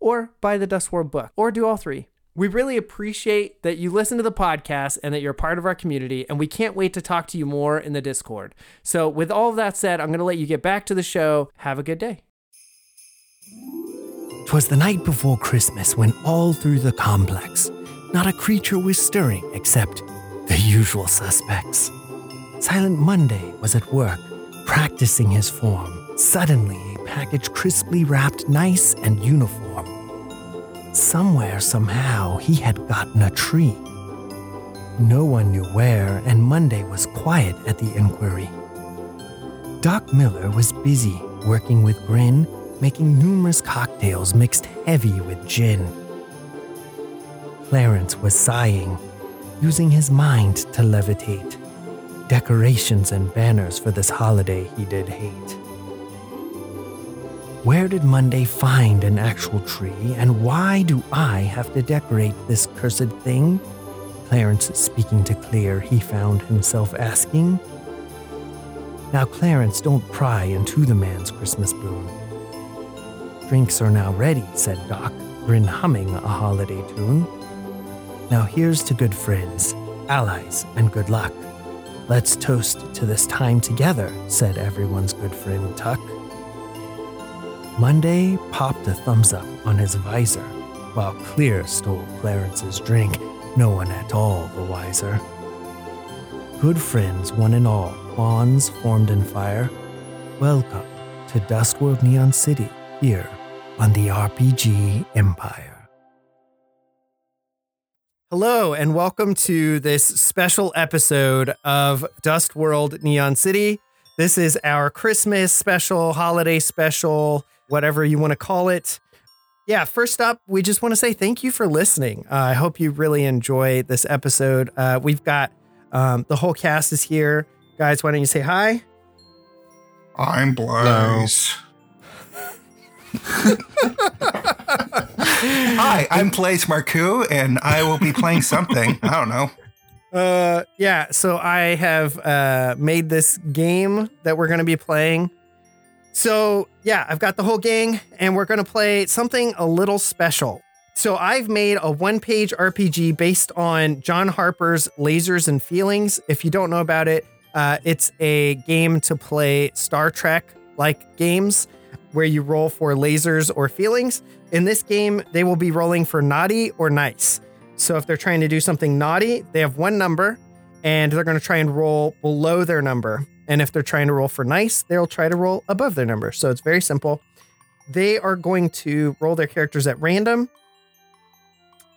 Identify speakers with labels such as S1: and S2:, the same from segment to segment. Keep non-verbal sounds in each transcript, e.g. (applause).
S1: or buy the Dust World book, or do all three. We really appreciate that you listen to the podcast and that you're part of our community, and we can't wait to talk to you more in the Discord. So, with all of that said, I'm going to let you get back to the show. Have a good day.
S2: Twas the night before Christmas when all through the complex, not a creature was stirring except the usual suspects. Silent Monday was at work, practicing his form. Suddenly, package crisply wrapped, nice and uniform. Somewhere, somehow, he had gotten a tree. No one knew where, and Monday was quiet at the inquiry. Doc Miller was busy working with Grin, making numerous cocktails mixed heavy with gin. Clarence was sighing, using his mind to levitate. Decorations and banners for this holiday he did hate. Where did Monday find an actual tree, and why do I have to decorate this cursed thing? Clarence speaking to Clear, he found himself asking. Now, Clarence, don't pry into the man's Christmas boon. Drinks are now ready, said Doc, grin humming a holiday tune. Now here's to good friends, allies, and good luck. Let's toast to this time together, said everyone's good friend Tuck. Monday popped a thumbs up on his visor, while Clear stole Clarence's drink, no one at all the wiser. Good friends, one and all, bonds formed in fire. Welcome to Dustworld Neon City, here on the RPG Empire.
S1: Hello, and welcome to this special episode of Dust World Neon City. This is our Christmas special, holiday special, whatever you want to call it. Yeah, first up, we just want to say thank you for listening. Uh, I hope you really enjoy this episode. Uh, we've got um, the whole cast is here. Guys, why don't you say hi?
S3: I'm Blaze. (laughs) Hi, I'm Blaze Marcoux, and I will be playing something. I don't know.
S1: Uh, yeah. So I have uh made this game that we're gonna be playing. So yeah, I've got the whole gang, and we're gonna play something a little special So I've made a one-page RPG based on John Harper's Lasers and Feelings. If you don't know about it, uh, it's a game to play Star Trek-like games where you roll for lasers or feelings. In this game, they will be rolling for naughty or nice. So if they're trying to do something naughty, they have one number and they're going to try and roll below their number. And if they're trying to roll for nice, they'll try to roll above their number. So it's very simple. They are going to roll their characters at random.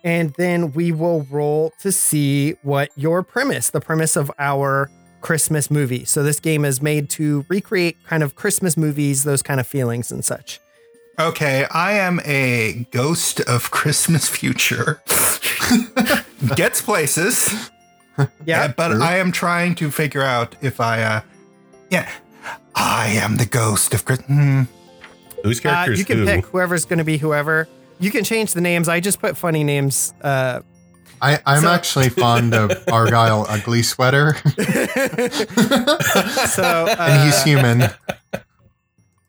S1: And then we will roll to see what your premise, the premise of our Christmas movie. So this game is made to recreate kind of Christmas movies, those kind of feelings and such.
S3: Okay, I am a ghost of Christmas future. (laughs) Gets places.
S1: Yeah.
S3: but I am trying to figure out if I, uh, yeah, I am the ghost of Christmas. Hmm.
S4: Whose
S1: Uh,
S4: characters
S1: you can
S4: who?
S1: pick whoever's going to be whoever. You can change the names. I just put funny names. Uh,
S5: I, I'm
S1: So-
S5: actually fond of (laughs) Argyle Ugly Sweater, (laughs)
S1: so uh, (laughs)
S5: and he's human.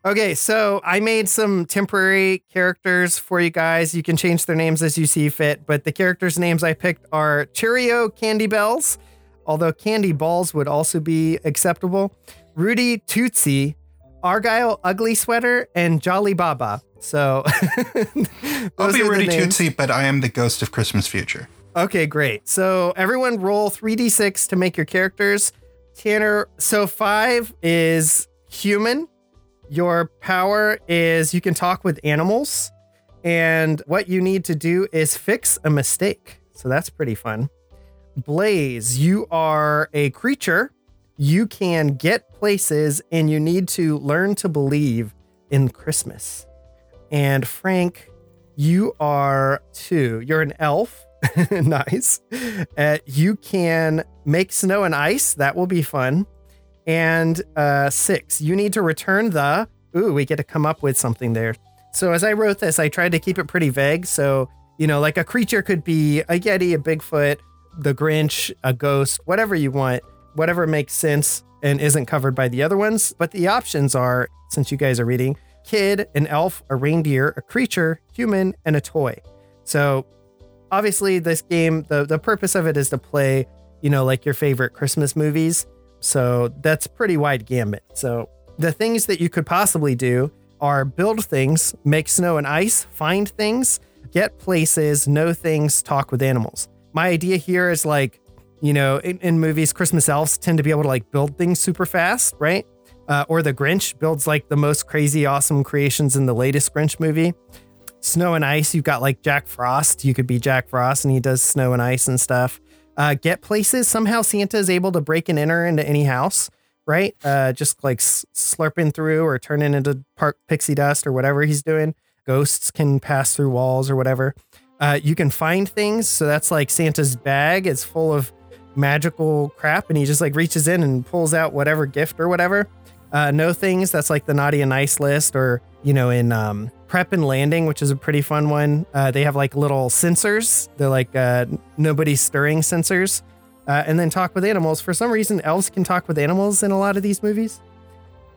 S1: Okay, so I made some temporary characters for you guys. You can change their names as you see fit, but the characters' names I picked are Cheerio Candy Bells, although Candy Balls would also be acceptable, Rudy Tootsie, Argyle Ugly Sweater, and Jolly Baba. So (laughs)
S3: I'll be Rudy. Tootsie, but I am the ghost of Christmas future.
S1: Okay, great. So everyone roll 3d6 to make your characters. Tanner, so five is human. Your power is you can talk with animals. And what you need to do is fix a mistake. So that's pretty fun. Blaze, you are a creature. You can get places and you need to learn to believe in Christmas. And Frank, you are two. You're an elf. (laughs) nice. Uh, you can make snow and ice. That will be fun. And uh, six, you need to return the. Ooh, we get to come up with something there. So as I wrote this, I tried to keep it pretty vague. So, you know, like a creature could be a Yeti, a Bigfoot, the Grinch, a ghost, whatever you want, whatever makes sense and isn't covered by the other ones. But the options are, since you guys are reading, kid, an elf, a reindeer, a creature, human, and a toy. So obviously this game, the, the purpose of it is to play, you know, like your favorite Christmas movies. So that's pretty wide gambit. So the things that you could possibly do are build things, make snow and ice, find things, get places, know things, talk with animals. My idea here is like, you know, in, in movies, Christmas elves tend to be able to like build things super fast, right? Uh, or the Grinch builds like the most crazy, awesome creations in the latest Grinch movie. Snow and ice, you've got like Jack Frost. You could be Jack Frost and he does snow and ice and stuff. Uh, get places. Somehow Santa is able to break and enter into any house, right? Uh, just like slurping through or turning into park pixie dust or whatever he's doing. Ghosts can pass through walls or whatever. Uh, you can find things. So that's like Santa's bag It's full of magical crap and he just like reaches in and pulls out whatever gift or whatever. Uh, know things. That's like the naughty and nice list or, you know, in um, prep and landing, which is a pretty fun one. Uh, they have like little sensors. They're like uh, nobody stirring sensors. Uh, and then talk with animals. For some reason, elves can talk with animals in a lot of these movies.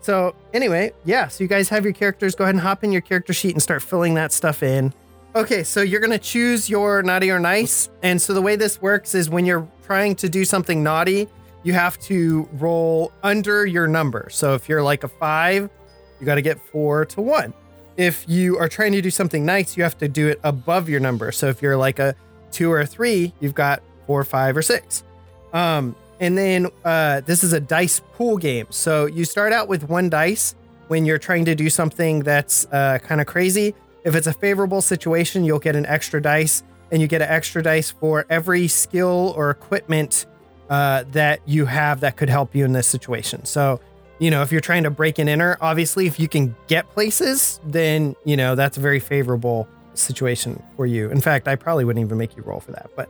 S1: So anyway, yeah. So you guys have your characters. Go ahead and hop in your character sheet and start filling that stuff in. Okay, so you're gonna choose your naughty or nice. And so the way this works is when you're trying to do something naughty, you have to roll under your number. So if you're like a five, you got to get four to one. If you are trying to do something nice, you have to do it above your number. So if you're like a two or a three, you've got four, five, or six. Um, and then uh, this is a dice pool game. So you start out with one dice when you're trying to do something that's uh, kind of crazy. If it's a favorable situation, you'll get an extra dice, and you get an extra dice for every skill or equipment uh, that you have that could help you in this situation. So, you know, if you're trying to break and enter, obviously, if you can get places, then, you know, that's a very favorable situation for you. In fact, I probably wouldn't even make you roll for that. But,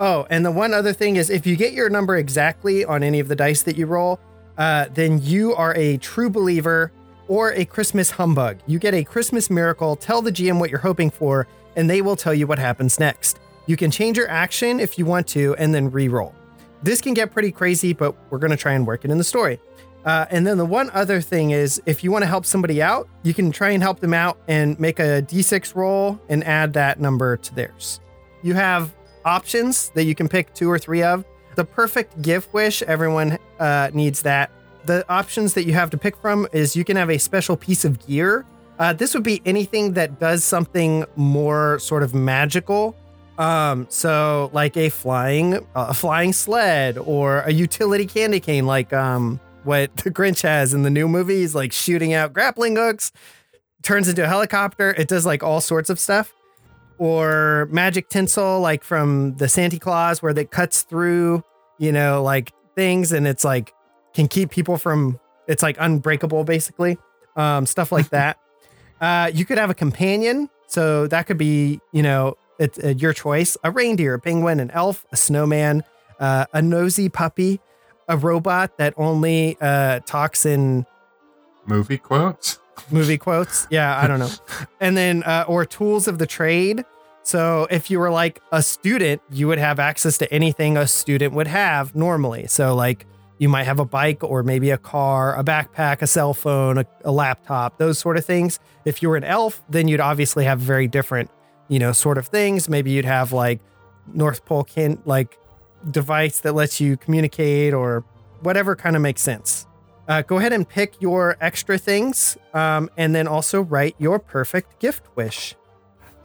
S1: oh, and the one other thing is if you get your number exactly on any of the dice that you roll, uh, then you are a true believer or a Christmas humbug. You get a Christmas miracle, tell the GM what you're hoping for, and they will tell you what happens next. You can change your action if you want to, and then re roll. This can get pretty crazy, but we're going to try and work it in the story. Uh, and then the one other thing is if you want to help somebody out, you can try and help them out and make a d6 roll and add that number to theirs. You have options that you can pick two or three of. The perfect gift wish, everyone uh, needs that. The options that you have to pick from is you can have a special piece of gear. Uh, this would be anything that does something more sort of magical. Um, so like a flying a flying sled or a utility candy cane, like um what the (laughs) Grinch has in the new movies, like shooting out grappling hooks, turns into a helicopter. It does like all sorts of stuff. Or magic tinsel, like from the Santa Claus, where that cuts through, you know, like things and it's like can keep people from it's like unbreakable basically. Um, stuff like (laughs) that. Uh, you could have a companion, so that could be, you know, it's uh, your choice: a reindeer, a penguin, an elf, a snowman, uh, a nosy puppy, a robot that only uh, talks in
S5: Movie quotes.
S1: movie quotes. Yeah, I don't know. (laughs) and then uh, or tools of the trade. So if you were like a student, you would have access to anything a student would have normally. So like you might have a bike or maybe a car, a backpack, a cell phone, a, a laptop, those sort of things. If you were an elf, then you'd obviously have very different, you know, sort of things. Maybe you'd have like North Pole can like device that lets you communicate or whatever kind of makes sense. Uh, go ahead and pick your extra things um, and then also write your perfect gift wish.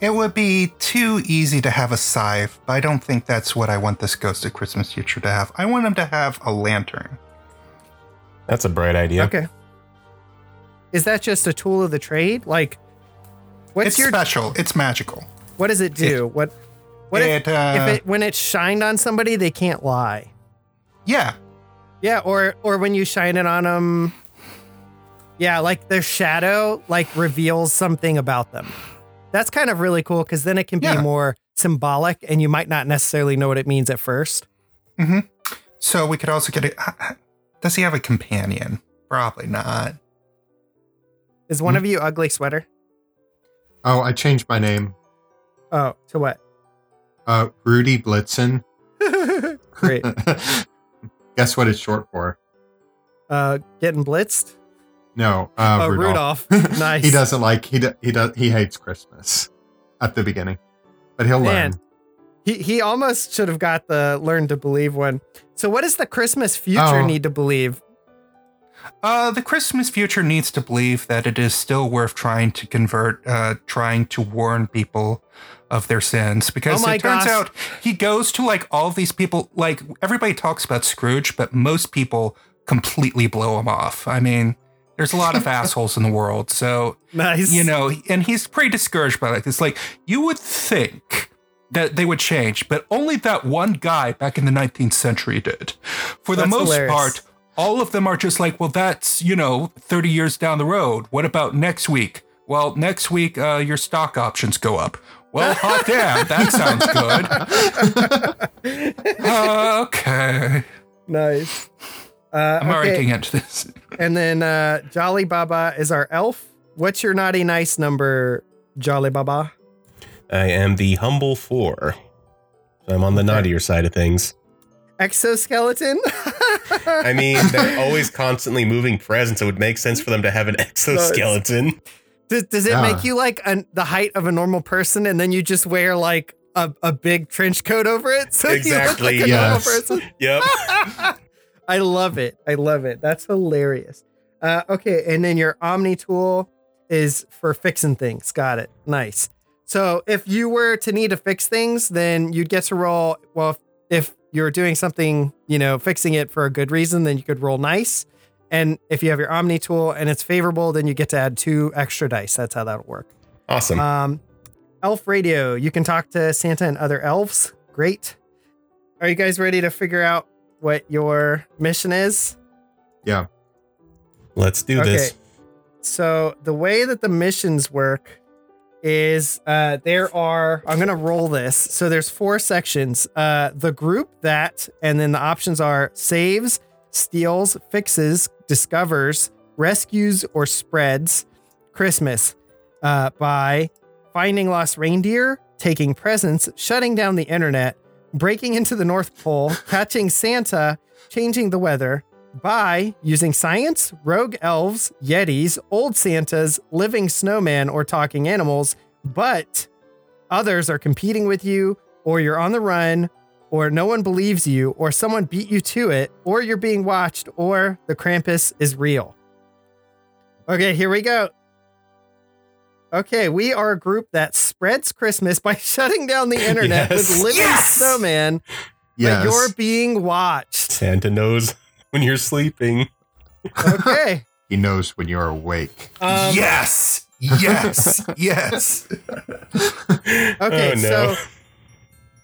S6: It would be too easy to have a scythe, but I don't think that's what I want this Ghost of Christmas Future to have. I want him to have a lantern.
S4: That's a bright idea.
S1: Okay. Is that just a tool of the trade? Like, what's
S6: it's
S1: your
S6: special. It's magical.
S1: what does it do? what what if,
S6: it, uh,
S1: if it when it's shined on somebody they can't lie?
S6: Yeah.
S1: Yeah, or or when you shine it on them, yeah, like their shadow like reveals something about them. That's kind of really cool because then it can be more symbolic, and you might not necessarily know what it means at first.
S6: So we could also get a. Does he have a companion? Probably not.
S1: Is one of you ugly sweater?
S5: Oh, I changed my name.
S1: Oh, to what?
S5: Uh, Rudy Blitzen. (laughs)
S1: Great. (laughs)
S5: Guess what it's short for?
S1: Uh, getting blitzed.
S5: No, uh,
S1: oh,
S5: Rudolph.
S1: Rudolph. (laughs) Nice.
S5: he doesn't like he do, he does he hates Christmas at the beginning, but he'll
S1: Man.
S5: learn.
S1: He he almost should have got the learn to believe one. So what does the Christmas future
S5: Oh.
S1: need to believe?
S6: Uh, the Christmas future needs to believe that it is still worth trying to convert, uh, trying to warn people of their sins. Because
S1: Oh
S6: it turns
S1: gosh.
S6: out he goes to like all these people, like everybody talks about Scrooge, but most people completely blow him off. I mean, there's a lot of (laughs) assholes in the world. So,
S1: Nice.
S6: you know, and he's pretty discouraged by like this. Like, you would think that they would change, but only that one guy back in the 19th century did. For the
S1: That's
S6: most
S1: hilarious.
S6: part, all of them are just like, well, that's, you know, 30 years down the road. What about next week? Well, next week, uh, your stock options go up. Well, hot (laughs) damn, that sounds good. Uh, (laughs) okay.
S1: nice. Uh,
S6: I'm already
S1: okay.
S6: getting into this. (laughs)
S1: And then uh, Jolly Baba is our elf. What's your naughty nice number, Jolly Baba?
S4: I am the humble four. So I'm on the naughtier side of things.
S1: Exoskeleton. (laughs)
S4: I mean, they're (laughs) always constantly moving presents. so It would make sense for them to have an exoskeleton.
S1: does, does it
S5: Yeah.
S1: make you like an, the height of a normal person, and then you just wear like a, a big trench coat over it, so
S4: Exactly,
S1: you look like a normal person?
S4: Yep.
S1: I love it. I love it. That's hilarious. Uh, okay, and then your Omni tool is for fixing things. Got it. Nice. So if you were to need to fix things, then you'd get to roll. Well, if, you're doing something, you know, fixing it for a good reason, then you could roll nice. And if you have your Omni tool and it's favorable, then you get to add two extra dice. That's how that'll work.
S4: Awesome.
S1: Um, elf radio. You can talk to Santa and other elves. Great. Are you guys ready to figure out what your mission is?
S5: Yeah.
S4: Let's do this.
S1: So the way that the missions work is uh there are I'm gonna roll this. So there's four sections. Uh the group that and then the options are saves, steals, fixes, discovers, rescues, or spreads Christmas uh by finding lost reindeer, taking presents, shutting down the internet, breaking into the North Pole, (laughs) catching Santa, changing the weather, by using science, rogue elves, yetis, old Santas, living snowman, or talking animals, but others are competing with you, or you're on the run, or no one believes you, or someone beat you to it, or you're being watched, or the Krampus is real. Okay, here we go. Okay, we are a group that spreads Christmas by (laughs) shutting down the internet
S4: Yes.
S1: with living
S6: Yes!
S1: snowman,
S5: Yes.
S1: but you're being watched.
S4: Santa knows when you're sleeping.
S1: Okay. (laughs)
S5: he knows when you're awake.
S1: Um,
S6: yes. Yes. yes. (laughs)
S1: Okay,
S4: Oh, no.
S1: so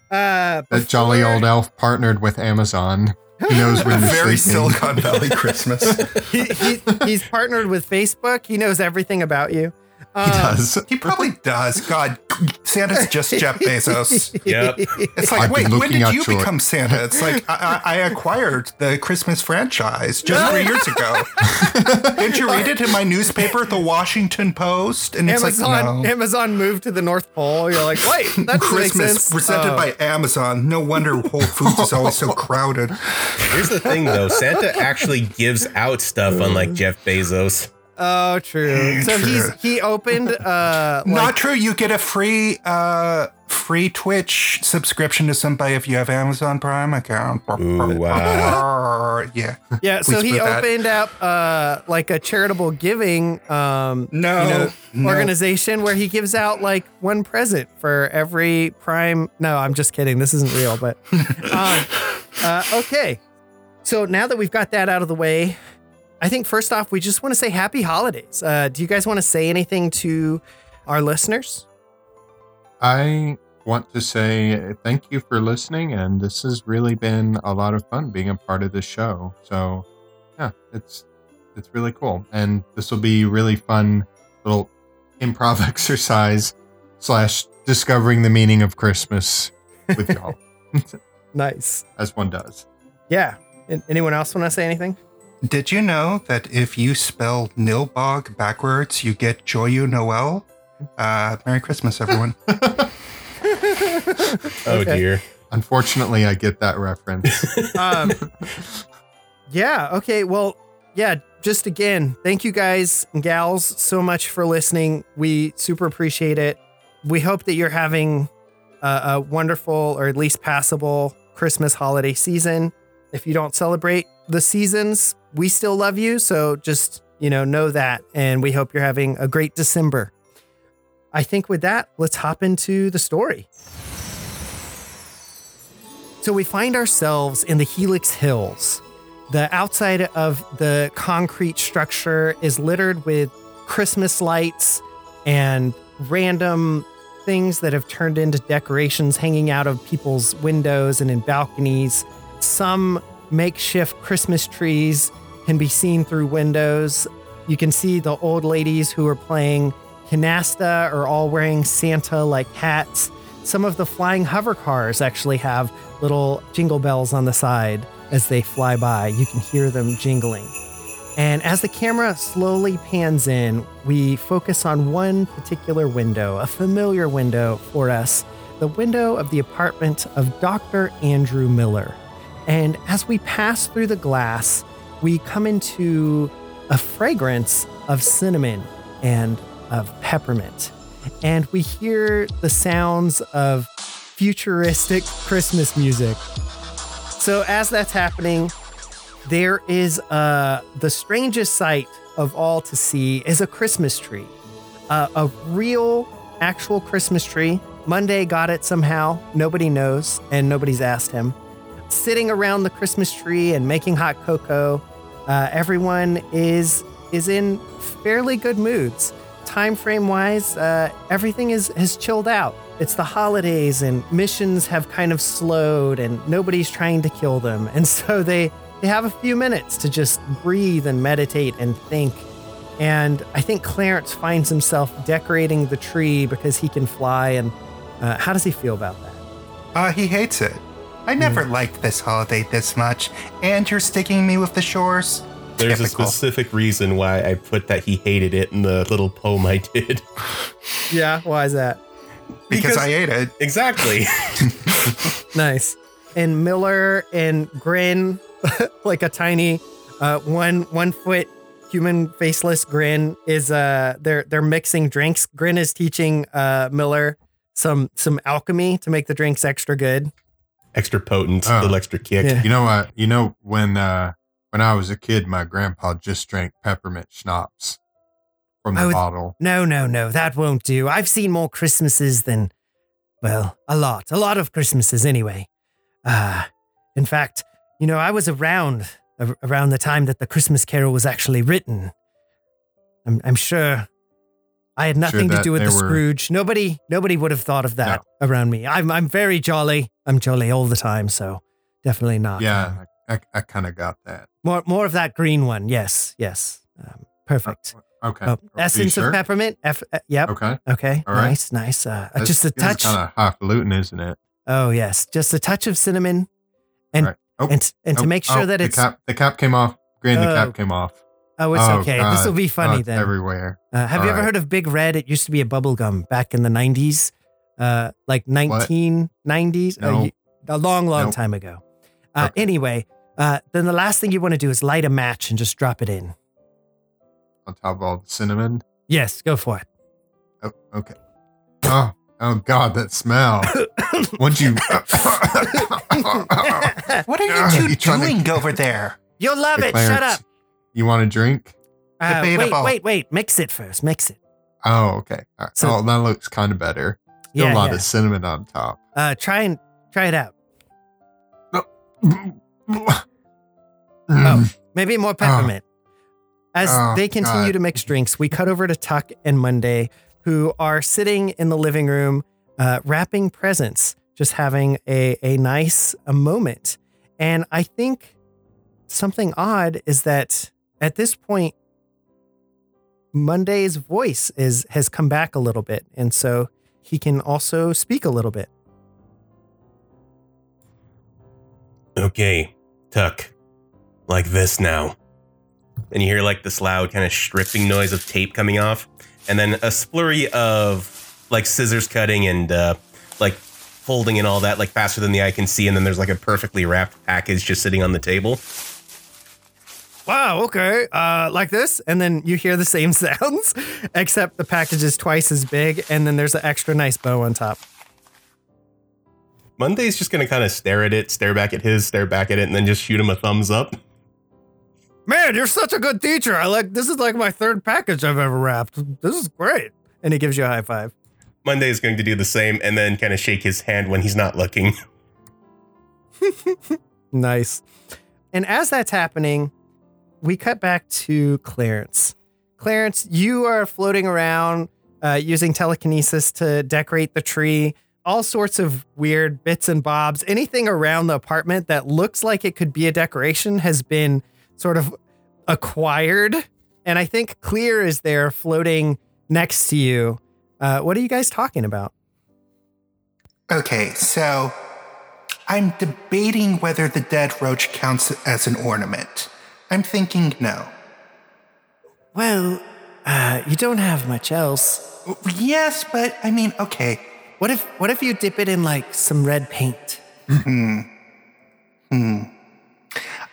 S1: uh
S5: That jolly old elf partnered with Amazon. He knows when you're
S6: Very
S5: sleeping.
S6: Silicon Valley Christmas.
S1: he, he, he's partnered with Facebook. He knows everything about you.
S5: He
S1: Um,
S5: does.
S6: He probably does. God, Santa's just (laughs) Jeff Bezos.
S4: Yep.
S6: It's like,
S5: I've
S6: wait, when did you
S5: your-
S6: become Santa? It's like I, I I acquired the Christmas franchise just three years (laughs) ago. Didn't you read it in my newspaper, the Washington Post? And it's
S1: Amazon
S6: like, no.
S1: Amazon moved to the North Pole. You're like, wait, that doesn't make
S6: Christmas
S1: sense.
S6: presented
S1: Oh.
S6: by Amazon. No wonder Whole Foods is always so crowded.
S4: Here's the thing, though. Santa actually gives out stuff, unlike Jeff Bezos.
S1: Oh, true. (laughs) So
S6: True.
S1: he's he opened uh (laughs) like,
S6: Not true. You get a free uh free Twitch subscription to somebody if you have Amazon Prime account.
S4: Ooh, wow. (laughs)
S6: yeah.
S1: yeah. So he
S6: put that-
S1: opened up uh like a charitable giving um
S6: No,
S1: you know,
S6: no.
S1: organization where he gives out like one present for every prime. No, I'm just kidding. This isn't real, but um, uh, okay. So now that we've got that out of the way, I think first off, we just want to say happy holidays. Uh, do you guys want to say anything to our listeners?
S5: I want to say thank you for listening, and this has really been a lot of fun being a part of this show. So, yeah, it's it's really cool, and this will be really fun little improv (laughs) exercise slash discovering the meaning of Christmas with y'all, (laughs)
S1: Nice.
S5: as one does.
S1: Yeah. Anyone else want to say anything?
S6: Did you know that if you spell Nilbog backwards, you get Joyeux Noel? Uh, Merry Christmas, everyone. (laughs)
S4: Oh,
S1: Okay.
S4: dear.
S5: Unfortunately, I get that reference. (laughs)
S1: Um, yeah. Okay. Well, yeah. Just again, thank you guys and gals so much for listening. We super appreciate it. We hope that you're having a, a wonderful or at least passable Christmas holiday season. If you don't celebrate the seasons, we still love you. So just, you know, know that. And we hope you're having a great December. I think with that, let's hop into the story. So we find ourselves in the Helix Hills. The outside of the concrete structure is littered with Christmas lights and random things that have turned into decorations hanging out of people's windows and in balconies. Some makeshift Christmas trees can be seen through windows. You can see the old ladies who are playing canasta are all wearing Santa like hats. Some of the flying hover cars actually have little jingle bells on the side as they fly by. You can hear them jingling. And as the camera slowly pans in, we focus on one particular window, a familiar window for us, the window of the apartment of Dr. Andrew Miller. And as we pass through the glass, we come into a fragrance of cinnamon and of peppermint. And we hear the sounds of futuristic Christmas music. So as that's happening, there is uh, the strangest sight of all to see is a Christmas tree, uh, a real, actual Christmas tree. Monday got it somehow. Nobody knows, and nobody's asked him. Sitting around the Christmas tree and making hot cocoa. Uh, everyone is is in fairly good moods. Time frame wise, uh, everything is has chilled out. It's the holidays and missions have kind of slowed, and nobody's trying to kill them, and (laughs) so they they have a few minutes to just breathe and meditate and think. And I think Clarence finds himself decorating the tree because he can fly. And uh, how does he feel about that?
S6: Uh, he hates it. I never liked this holiday this much, and you're sticking me with the shores.
S4: There's a specific reason why I put that he hated it in the little poem I did. (laughs)
S1: Yeah, why is that?
S6: Because,
S4: Because-
S6: I ate it.
S4: Exactly. (laughs)
S1: Nice. And Miller and grin (laughs) like a tiny Uh, one one foot human faceless Grin is uh they're they're mixing drinks. Grin is teaching uh Miller some some alchemy to make the drinks extra good.
S4: Extra potent,
S5: Oh.
S4: little extra kick.
S1: Yeah.
S5: You know what? You know when uh when I was a kid, my grandpa just drank peppermint schnapps from the
S1: I would-
S5: bottle.
S1: No, no, no, that won't do. I've seen more Christmases than, well, a lot, a lot of Christmases anyway. Uh, in fact, you know, I was around a- around the time that the Christmas Carol was actually written. I'm, I'm sure I had nothing to do with the
S5: were-
S1: Scrooge. Nobody, nobody would have thought of that around me. I'm, I'm very jolly. I'm jolly all the time, so definitely not.
S5: Yeah, I, I kind of got that.
S1: more, more of that green one. Yes, yes, um, perfect.
S5: Okay.
S1: Oh, essence
S5: sure?
S1: of peppermint. F- uh, yep.
S5: Okay.
S1: Okay,
S5: All right.
S1: nice, nice. Uh, uh, just a touch.
S5: Kind of highfalutin, isn't it?
S1: oh yes, just a touch of cinnamon, and
S5: Right. Oh,
S1: and and to
S5: oh,
S1: make sure
S5: oh,
S1: that
S5: the
S1: it's
S5: cap, the cap came off. Green, the
S1: Oh,
S5: cap came off.
S1: Oh it's
S5: Oh,
S1: okay. This will be
S5: Oh,
S1: funny
S5: it's
S1: then.
S5: Everywhere.
S1: Uh, have you ever
S5: right.
S1: heard of Big Red? It used to be a bubble gum back in the nineties, uh, like nineteen nineties,
S5: No.
S1: a long, long
S5: Nope.
S1: time ago. Uh,
S5: Okay.
S1: Anyway, uh, then the last thing you want to do is light a match and just drop it in.
S5: On top of all the cinnamon.
S1: Yes, go for it.
S5: Oh, okay. Oh, oh God, that smell. (coughs) Once you. (laughs) (laughs)
S3: What are you two
S5: you trying to-
S3: doing over there?
S1: You'll love it. Shut up.
S5: You want a drink?
S1: Uh, wait, wait, wait. Mix it first. Mix it.
S5: Oh, okay. All right.
S1: So-
S5: oh, that looks kind of better. Still
S1: Yeah,
S5: a lot
S1: yeah.
S5: of cinnamon on top.
S1: Uh, try and try it out.
S5: Mm. (laughs)
S1: Maybe more peppermint. As
S5: Oh,
S1: they continue
S5: God.
S1: to mix drinks, we cut over to Tuck and Monday, who are sitting in the living room, uh, wrapping presents, just having a, a nice a moment. And I think something odd is that at this point, Monday's voice is has come back a little bit, and so he can also speak a little bit.
S4: Okay, Tuck. Like this now. And you hear like this loud kind of stripping noise of tape coming off, and then a splurry of like scissors cutting and uh, like folding and all that, like faster than the eye can see. And then there's like a perfectly wrapped package just sitting on the table.
S1: Wow, okay. Uh, like this. And then you hear the same (laughs) sounds, except the package is twice as big, and then there's an extra nice bow on top.
S4: Monday's just gonna kind of stare at it, stare back at his, stare back at it, and then just shoot him a thumbs up.
S1: Man, you're such a good teacher. I like this is like my third package I've ever wrapped. This is great. And he gives you a high five.
S4: Monday is going to do the same and then kind of shake his hand when he's not looking. (laughs)
S1: Nice. And as that's happening, we cut back to Clarence. Clarence, you are floating around uh, using telekinesis to decorate the tree, all sorts of weird bits and bobs. Anything around the apartment that looks like it could be a decoration has been sort of acquired. And I think Clear is there floating next to you. Uh, what are you guys talking about?
S6: Okay, so I'm debating whether the dead roach counts as an ornament. I'm thinking no.
S1: Well, uh, you don't have much else.
S6: Yes, but I mean, okay.
S1: What if what if you dip it in like some red paint? Hmm. Hmm.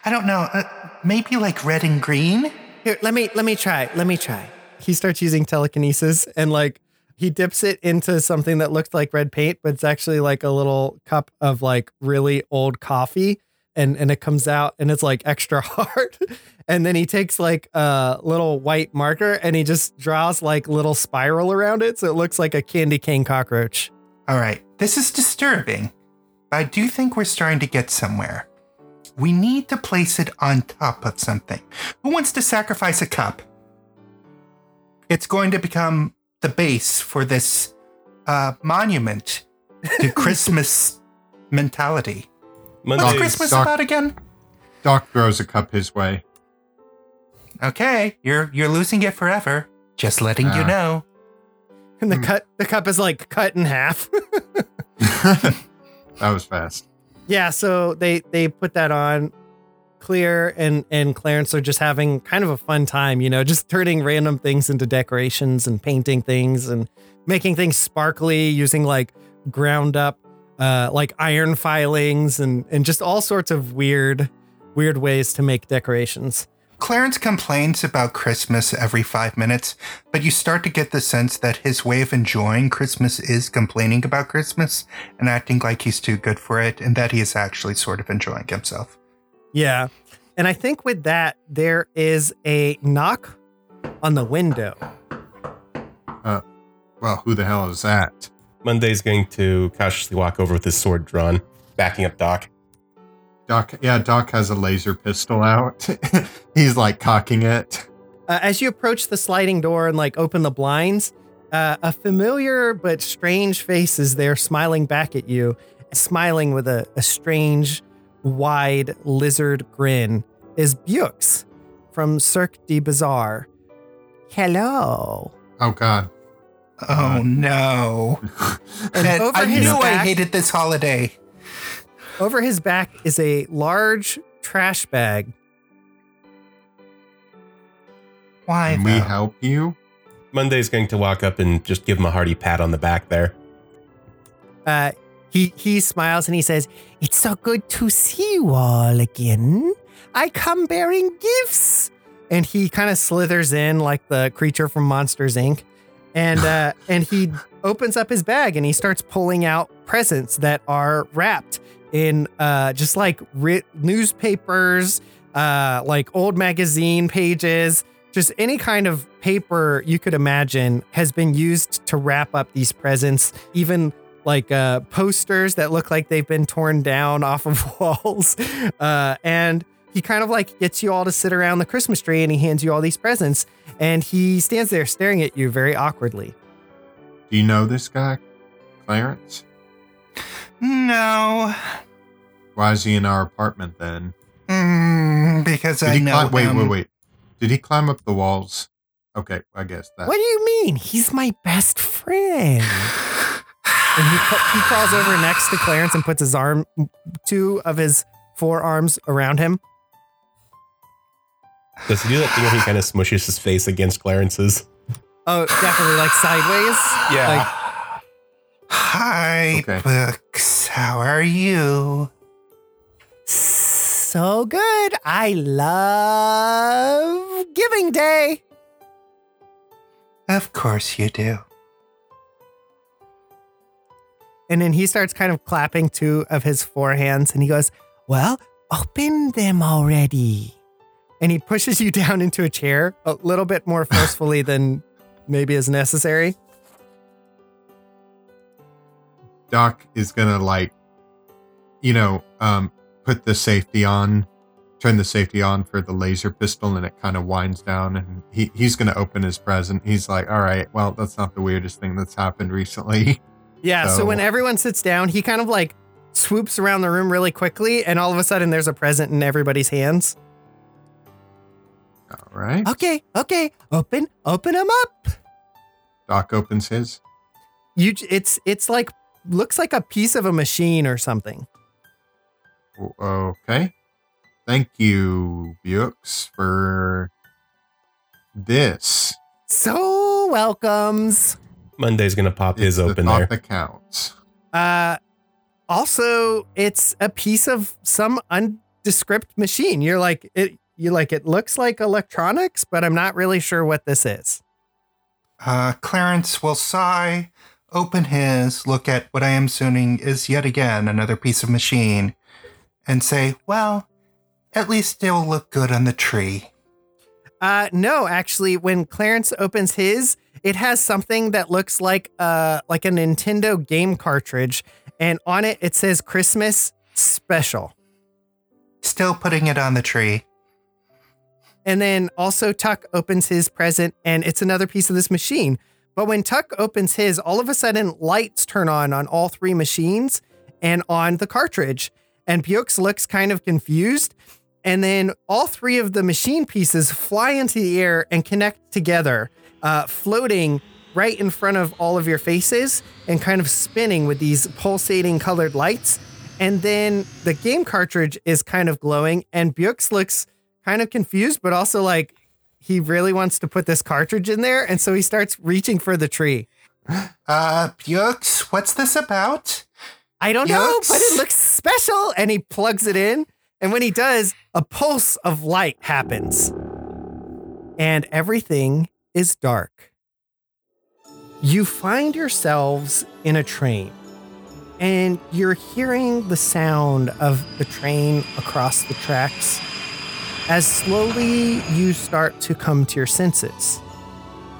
S6: I don't know. Uh, maybe like red and green?
S1: Here, let me let me try. Let me try. He starts using telekinesis and like he dips it into something that looks like red paint, but it's actually like a little cup of like really old coffee. And, and it comes out and it's like extra (laughs) hard. And then he takes like a little white marker and he just draws like little spiral around it. So it looks like a candy cane cockroach.
S6: All right, this is disturbing. But I do think we're starting to get somewhere. We need to place it on top of something. Who wants to sacrifice a cup? It's going to become the base for this uh, monument to (laughs) Christmas mentality. What's Christmas
S5: Doc-
S6: about again?
S5: Doc throws a cup his way.
S6: Okay, you're you're losing it forever. Just letting you
S5: Ah.
S6: know.
S1: And the
S5: Hmm.
S1: cut the cup is like cut in half. (laughs)
S5: that was fast.
S1: Yeah, so they they put that on. Clear and and Clarence are just having kind of a fun time, you know, just turning random things into decorations and painting things and making things sparkly using like ground up uh like iron filings and and just all sorts of weird weird ways to make decorations.
S6: Clarence complains about Christmas every five minutes, but you start to get the sense that his way of enjoying Christmas is complaining about Christmas and acting like he's too good for it, and that he is actually sort of enjoying himself.
S1: Yeah. And I think with that, there is a knock on the window.
S5: Uh, Well, who the hell is that?
S4: Monday's going to cautiously walk over with his sword drawn, backing up Doc.
S5: Doc, yeah, Doc has a laser pistol out. (laughs) He's like cocking it.
S1: Uh, as you approach the sliding door and like open the blinds, uh, a familiar but strange face is there smiling back at you, smiling with a, a strange, wide lizard grin, is Bux from Cirque de Bazaar. Hello.
S5: Oh God.
S6: Oh no. (laughs)
S1: And
S6: And
S1: over
S6: I
S1: his
S6: knew I hated this holiday.
S1: Over his back is a large trash bag.
S6: Why?
S5: Can we help you?
S4: Monday's going to walk up and just give him a hearty pat on the back there.
S1: Uh, he he smiles and he says, "It's so good to see you all again. I come bearing gifts." And he kind of slithers in like the creature from Monsters Inc. And uh, and he opens up his bag and he starts pulling out presents that are wrapped in uh, just like writ- newspapers, uh, like old magazine pages, just any kind of paper you could imagine has been used to wrap up these presents. Even like uh, posters that look like they've been torn down (laughs) off of walls. Uh, and he kind of like gets you all to sit around the Christmas tree and he hands you all these presents. And he stands there staring at you very awkwardly.
S5: Do you know this guy, Clarence?
S6: No.
S5: Why is he in our apartment then?
S6: Mm, because
S5: Did
S6: I
S5: he
S6: know.
S5: climb, wait, wait, wait. Did he climb up the walls? Okay, I guess that.
S1: What do you mean? He's my best friend. And he, he crawls over next to Clarence and puts his arm, two of his forearms around him.
S4: Does he do that thing where he kind of smushes his face against Clarence's?
S1: Oh, definitely like sideways.
S4: Yeah.
S6: Hi,
S5: Okay.
S6: Bux. How are you?
S1: So good. I love Giving Day.
S6: Of course you do.
S1: And then he starts kind of clapping two of his forehands and he goes, Well, open them already. And he pushes you (laughs) down into a chair a little bit more forcefully (laughs) than maybe is necessary.
S5: Doc is gonna like, you know, um, put the safety on, turn the safety on for the laser pistol, and it kind of winds down, and he he's gonna open his present. He's like, all right, well, that's not the weirdest thing that's happened recently. (laughs)
S1: Yeah. So,
S5: So-
S1: when everyone sits down, he kind of like swoops around the room really quickly. And all of a sudden, there's a present in everybody's hands.
S5: All right.
S1: Okay. Okay. Open, open them up.
S5: Doc opens his.
S1: You, it's, it's like, looks like a piece of a machine or something.
S5: Okay. Thank you, Bux, for this.
S1: So welcomes.
S4: Monday's going to pop his
S5: It's the
S4: open
S5: thought
S4: there.
S5: that counts.
S1: Uh, also, it's a piece of some undescript machine. You're like it. You like it looks like electronics, but I'm not really sure what this is.
S6: Uh, Clarence will sigh, open his, look at what I am assuming is yet again another piece of machine, and say, Well, at least it'll look good on the tree.
S1: Uh, no, actually, when Clarence opens his, it has something that looks like uh like a Nintendo game cartridge, and on it it says Christmas special.
S6: Still putting it on the tree.
S1: And then also Tuck opens his present and it's another piece of this machine. But when Tuck opens his, all of a sudden lights turn on on all three machines and on the cartridge. And Bux looks kind of confused. And then all three of the machine pieces fly into the air and connect together, uh, floating right in front of all of your faces and kind of spinning with these pulsating colored lights. And then the game cartridge is kind of glowing, and Bux looks kind of confused, but also like he really wants to put this cartridge in there. And so he starts reaching for the tree. (gasps)
S6: Uh, Bux, what's this about?
S1: I don't know, but it looks special. And he plugs it in. And when he does, a pulse of light happens. and everything is dark. You find yourselves in a train, and you're hearing the sound of the train across the tracks as slowly you start to come to your senses.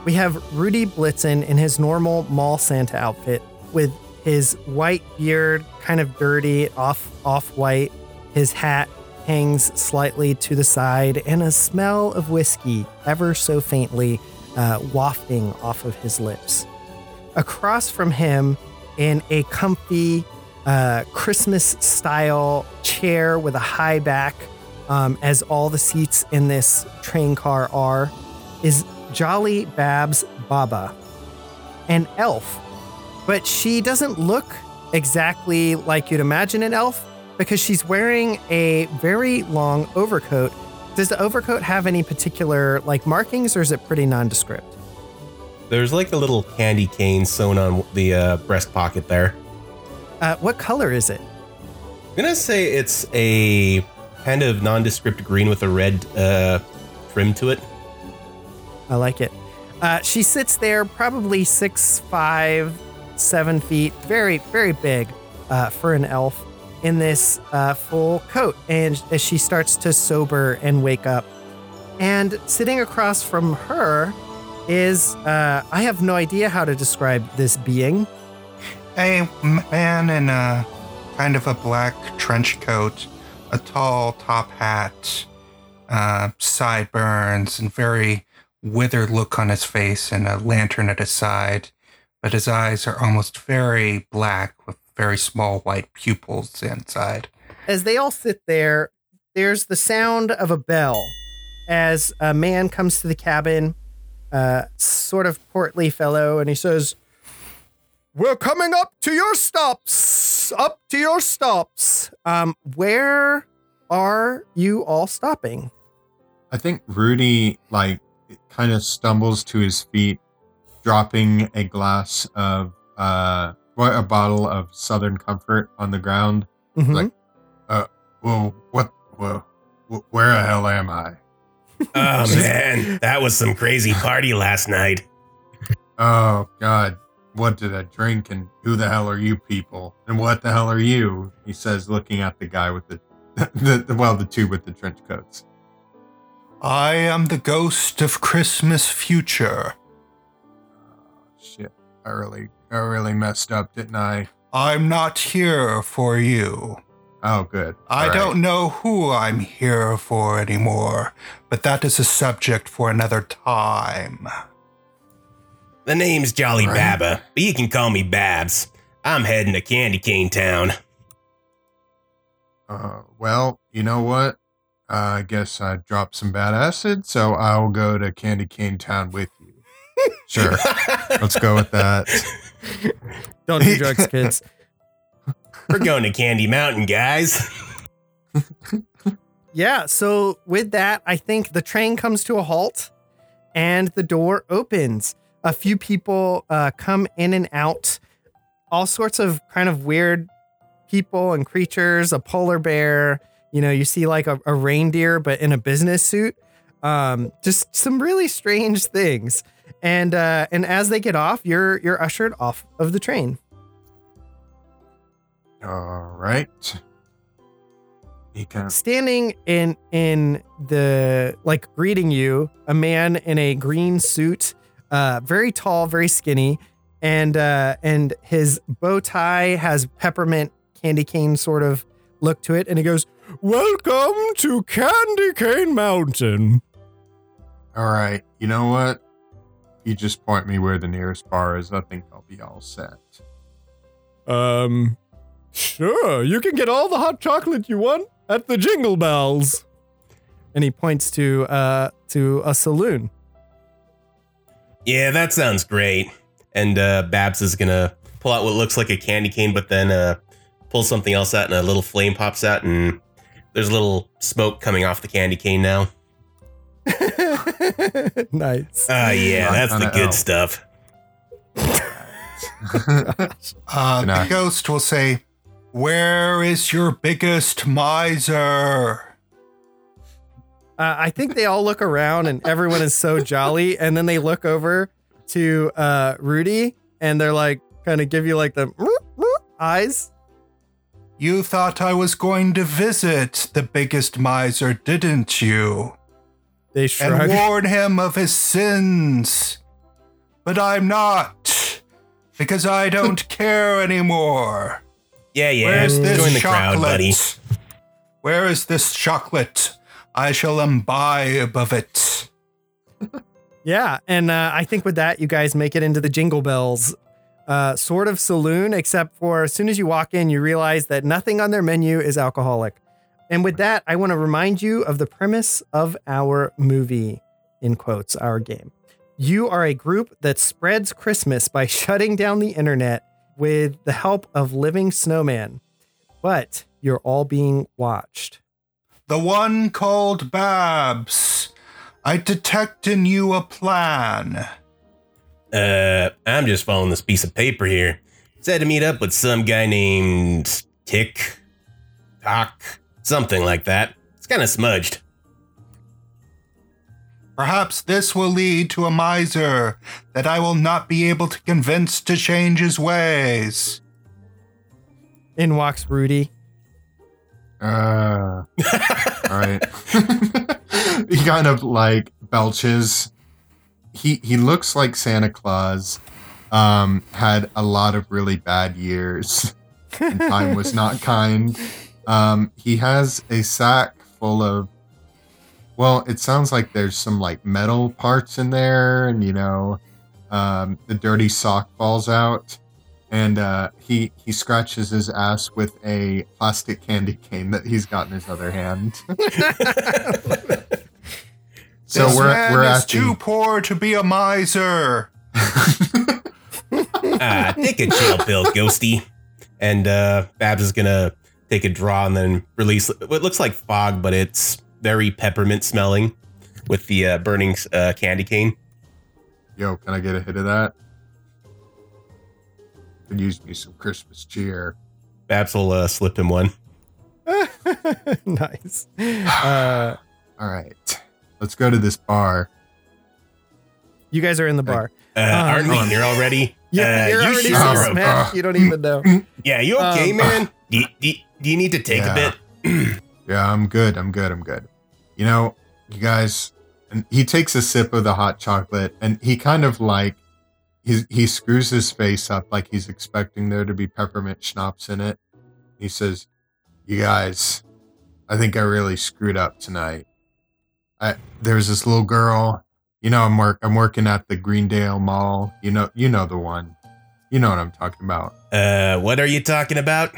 S1: We have Rudy Blitzen in his normal mall Santa outfit with his white beard kind of dirty, off off white. His hat hangs slightly to the side, and a smell of whiskey, ever so faintly, uh, wafting off of his lips. Across from him, in a comfy uh, Christmas style chair with a high back, um, as all the seats in this train car are, is Jolly Babs Baba, an elf. But she doesn't look exactly like you'd imagine an elf because she's wearing a very long overcoat. Does the overcoat have any particular like markings or is it pretty nondescript?
S4: There's like a little candy cane sewn on the uh, breast pocket there.
S1: Uh, what color is it?
S4: I'm gonna say it's a kind of nondescript green with a red uh, trim to it.
S1: I like it. Uh, she sits there, probably six, five, seven feet, very, very big uh, for an elf in this uh, full coat. And as she starts to sober and wake up, and sitting across from her is uh, I have no idea how to describe this being.
S6: A man in a kind of a black trench coat, a tall top hat, uh, sideburns, and very withered look on his face, and a lantern at his side. But his eyes are almost very black with very small white pupils inside.
S1: As they all sit there, there's the sound of a bell as a man comes to the cabin, uh, sort of portly fellow, and he says, We're coming up to your stops. Up to your stops. Um, where are you all stopping?
S5: I think Rudy like kind of stumbles to his feet, dropping a glass of uh, what a bottle of Southern Comfort on the ground.
S1: Mhm.
S5: Like, uh, well, what, well, where the hell am I?
S4: Oh man, that was some crazy party last night.
S5: Oh God, what did I drink? And who the hell are you people? And what the hell are you? He says, looking at the guy with the, (laughs) the, the well, the two with the trench coats.
S6: I am the ghost of Christmas future.
S5: Oh, Shit, I really, I really messed up, didn't I?
S6: I'm not here for you.
S5: Oh, good.
S6: I
S5: All right.
S6: don't know who I'm here for anymore, but that is a subject for another time.
S4: The name's Jolly
S5: Right.
S4: Baba, but you can call me Babs. I'm heading to Candy Cane Town.
S5: Uh, well, you know what? Uh, I guess I dropped some bad acid, so I'll go to Candy Cane Town with you. (laughs) Sure, let's go with that. (laughs)
S1: Don't do drugs, kids. (laughs)
S4: We're going to Candy Mountain, guys.
S1: Yeah, so with that, I think the train comes to a halt and the door opens. A few people uh, come in and out, all sorts of kind of weird people and creatures, a polar bear. You know, you see like a, a reindeer, but in a business suit. Um, just some really strange (laughs) things. And uh, and as they get off, you're you're ushered off of the train.
S5: All right. He kind of,
S1: standing in in the like greeting you a man in a green suit uh very tall very skinny and uh and his bow tie has peppermint candy cane sort of look to it and he goes welcome to candy cane mountain
S5: all right. You know what? You just point me where the nearest bar is. I think I'll be all set.
S1: um sure you can get all the hot chocolate you want at the jingle bells and he points to uh to a saloon
S4: Yeah, that sounds great. And uh, Babs is gonna pull out what looks like a candy cane, but then uh, pull something else out, and a little flame pops out, and there's a little smoke coming off the candy cane now. (laughs)
S1: nice
S4: Ah, yeah, that's the good
S5: L.
S4: stuff. (laughs)
S6: Uh, the ghost will say, Where is your biggest miser?
S1: Uh, I think they all look around and everyone is so jolly. And then they look over to uh, Rudy and they're like, kind of give you like the eyes.
S6: You thought I was going to visit the biggest miser, didn't you?
S1: They shrug.
S6: And warn him of his sins. But I'm not, because I don't (laughs) care anymore.
S4: Yeah, yeah.
S6: Where's this
S4: Join the
S6: chocolate?
S4: crowd, buddy.
S6: Where is this chocolate? I shall imbibe of it. (laughs)
S1: Yeah, and uh, I think with that, you guys make it into the Jingle Bells uh, sort of saloon, except for as soon as you walk in, you realize that nothing on their menu is alcoholic. And with that, I want to remind you of the premise of our movie, in quotes, our game. You are a group that spreads Christmas by (laughs) shutting down the internet with the help of living snowman, but you're all being watched.
S6: The one called Babs. I detect in you a plan.
S4: Uh, I'm just following this piece of paper here. Said to meet up with some guy named Tick, Tock, something like that. It's kind of smudged.
S6: Perhaps this will lead to a miser that I will not be able to convince to change his ways.
S1: In walks Rudy.
S5: Uh, all right. (laughs) he kind of like belches. He he looks like Santa Claus. Um, had a lot of really bad years. and time was not (laughs) kind. Um, he has a sack full of. Well, it sounds like there's some like metal parts in there, and you know, um, the dirty sock falls out and uh, he he scratches his ass with a plastic candy cane that he's got in his other hand. (laughs) so
S6: this
S5: we're
S6: man
S5: we're
S6: is
S5: at
S6: too
S5: the,
S6: poor to be a miser.
S4: Ah, (laughs) take a chill pill, Ghosty. And uh, Babs is gonna take a draw and then release what looks like fog, but it's very peppermint smelling with the uh, burning uh, candy cane.
S5: yo. Can I get a hit of that? Could use me some Christmas cheer.
S4: Babs will uh, slip him one. (laughs)
S1: nice. Uh,
S5: All right, let's go to this bar.
S1: you guys are in the bar.
S4: Uh, aren't we
S1: um,
S4: here already? (laughs)
S1: Yeah,
S4: uh,
S1: you're
S4: you
S1: already
S4: sure
S5: so
S1: so smashed. You don't even know. (laughs)
S4: Yeah, you okay,
S1: Um,
S4: man? Do you, do, do you need to take
S5: Yeah.
S4: a bit? (clears throat)
S5: Yeah, I'm good. I'm good. I'm good. You know, you guys, and he takes a sip of the hot chocolate and he kind of like he he screws his face up like he's expecting there to be peppermint schnapps in it. He says, "You guys, I think I really screwed up tonight. I there's this little girl. You know, I'm work I'm working at the Greendale Mall. You know, you know the one. You know what I'm talking about.
S4: Uh, what are you talking about?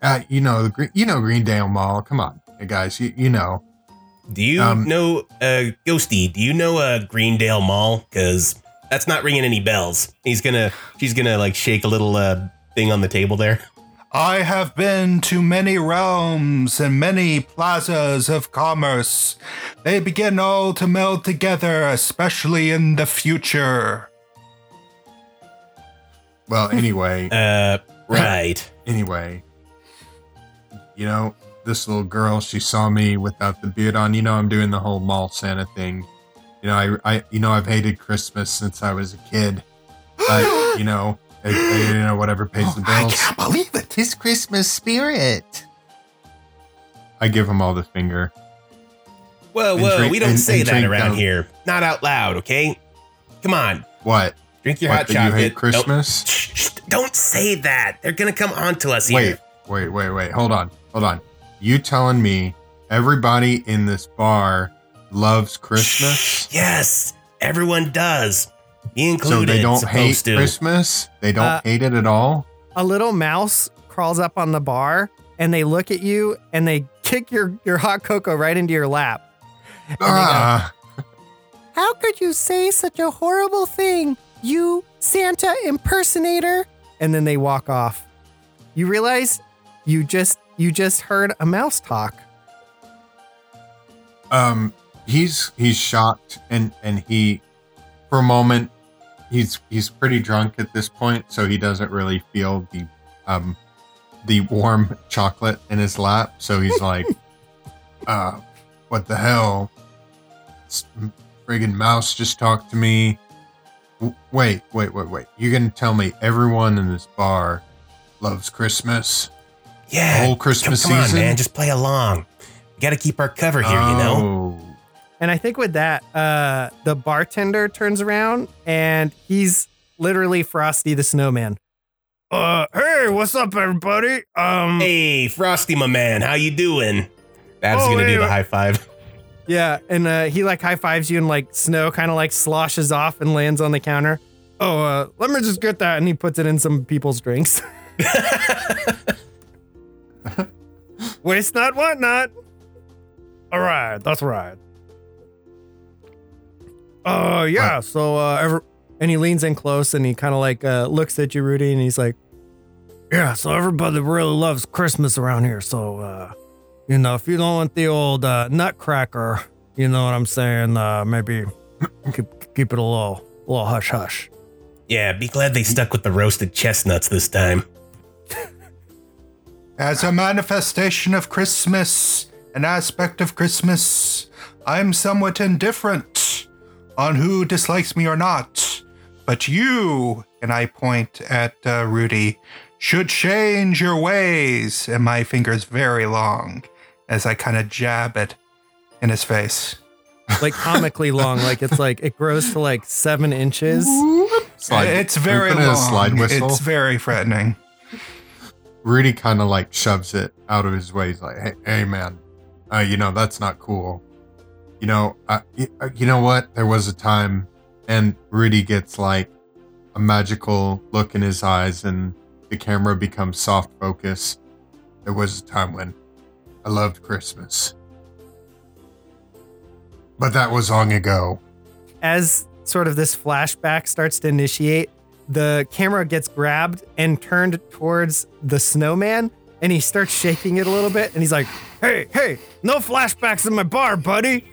S5: Uh, you know the Green, you know Greendale Mall. Come on, hey guys, you you know."
S4: Do you
S5: Um,
S4: know, uh, Ghosty? Do you know uh, Greendale Mall? Because that's not ringing any bells. He's gonna, she's gonna like shake a little uh, thing on the table there.
S6: I have been to many realms and many plazas of commerce. They begin all to meld together, especially in the future.
S5: Well, anyway, (laughs)
S4: Uh, right. (laughs)
S5: anyway, you know, this little girl, she saw me without the beard on. You know, I'm doing the whole mall Santa thing. You know, I, I you know, I've hated Christmas since I was a kid. But, (gasps) you know, I, I, you know, whatever pays (gasps) the bills.
S6: I can't believe it.
S5: His Christmas spirit. I give him all the finger.
S4: Whoa, whoa,
S5: drink-
S4: we don't
S5: and-
S4: say
S5: and
S4: that around
S5: down.
S4: here. Not out loud, okay? Come on,
S5: What?
S4: drink your
S5: what,
S4: hot chocolate.
S5: you hate
S4: Nope.
S5: Christmas?
S4: Shh, shh, don't say that. They're gonna come on to us here.
S5: Wait, wait, wait, wait. Hold on, hold on. You telling me everybody in this bar loves Christmas?
S4: Yes, everyone does. Me
S5: So they don't hate
S4: to.
S5: Christmas? They don't
S1: Uh,
S5: hate it at all?
S1: A little mouse crawls up on the bar and they look at you and they kick your, your hot cocoa right into your lap. And they go,
S5: Ah, (laughs)
S1: How could you say such a horrible thing, you Santa impersonator? And then they walk off. You realize you just you just heard a mouse talk.
S5: um, he's he's shocked and and he, for a moment, he's he's pretty drunk at this point, so he doesn't really feel the um the warm (laughs) chocolate in his lap. So he's like, (laughs) uh, what the hell? This friggin' mouse just talked to me. W- Wait, wait, wait, wait. You're gonna tell me everyone in this bar loves Christmas?
S4: Yeah.
S5: The whole Christmas
S4: come, come
S5: season?
S4: on, man. Just play along. We got to keep our cover here, you know?
S1: And I think with that, uh, the bartender turns around and he's literally Frosty the Snowman. Uh, hey, what's up, everybody? Um,
S4: Hey, Frosty, my man. How you doing? That's
S1: Oh,
S4: going to
S1: hey,
S4: do the high five. (laughs)
S1: yeah, and uh, he like high fives you, and like snow kind of like sloshes off and lands on the counter. Oh, uh, let me just get that, and he puts it in some people's drinks. (laughs) (laughs) Waste not, want not. All right, that's right. Uh, yeah. So, uh, ever, and he leans in close and he kind of like uh, looks at you, Rudy, and he's like, "Yeah." So everybody really loves Christmas around here. So, uh, you know, if you don't want the old uh, nutcracker, you know what I'm saying? Uh, maybe (clears throat) keep keep it a little, a little hush hush.
S4: Yeah, be glad they stuck with the roasted chestnuts this time. (laughs)
S6: As a manifestation of Christmas, an aspect of Christmas, I'm somewhat indifferent on who dislikes me or not. But you, and I point at uh, Rudy, should change your ways. And my finger's very long as I kind of jab it in his face.
S1: Like comically long. Like it's like it grows to like seven inches.
S5: Slide,
S6: it's very long.
S5: slide whistle.
S6: It's very threatening.
S5: Rudy kind of like shoves it out of his way. He's like, "Hey, hey man, uh, you know that's not cool. You know, y- uh, you know what? There was a time, and Rudy gets like a magical look in his eyes, and the camera becomes soft focus. There was a time when I loved Christmas, but that was long ago.
S1: as sort of this flashback starts to initiate, the camera gets grabbed and turned towards the snowman, and he starts shaking it a little bit, and he's like, "Hey, hey, no flashbacks in my bar, buddy."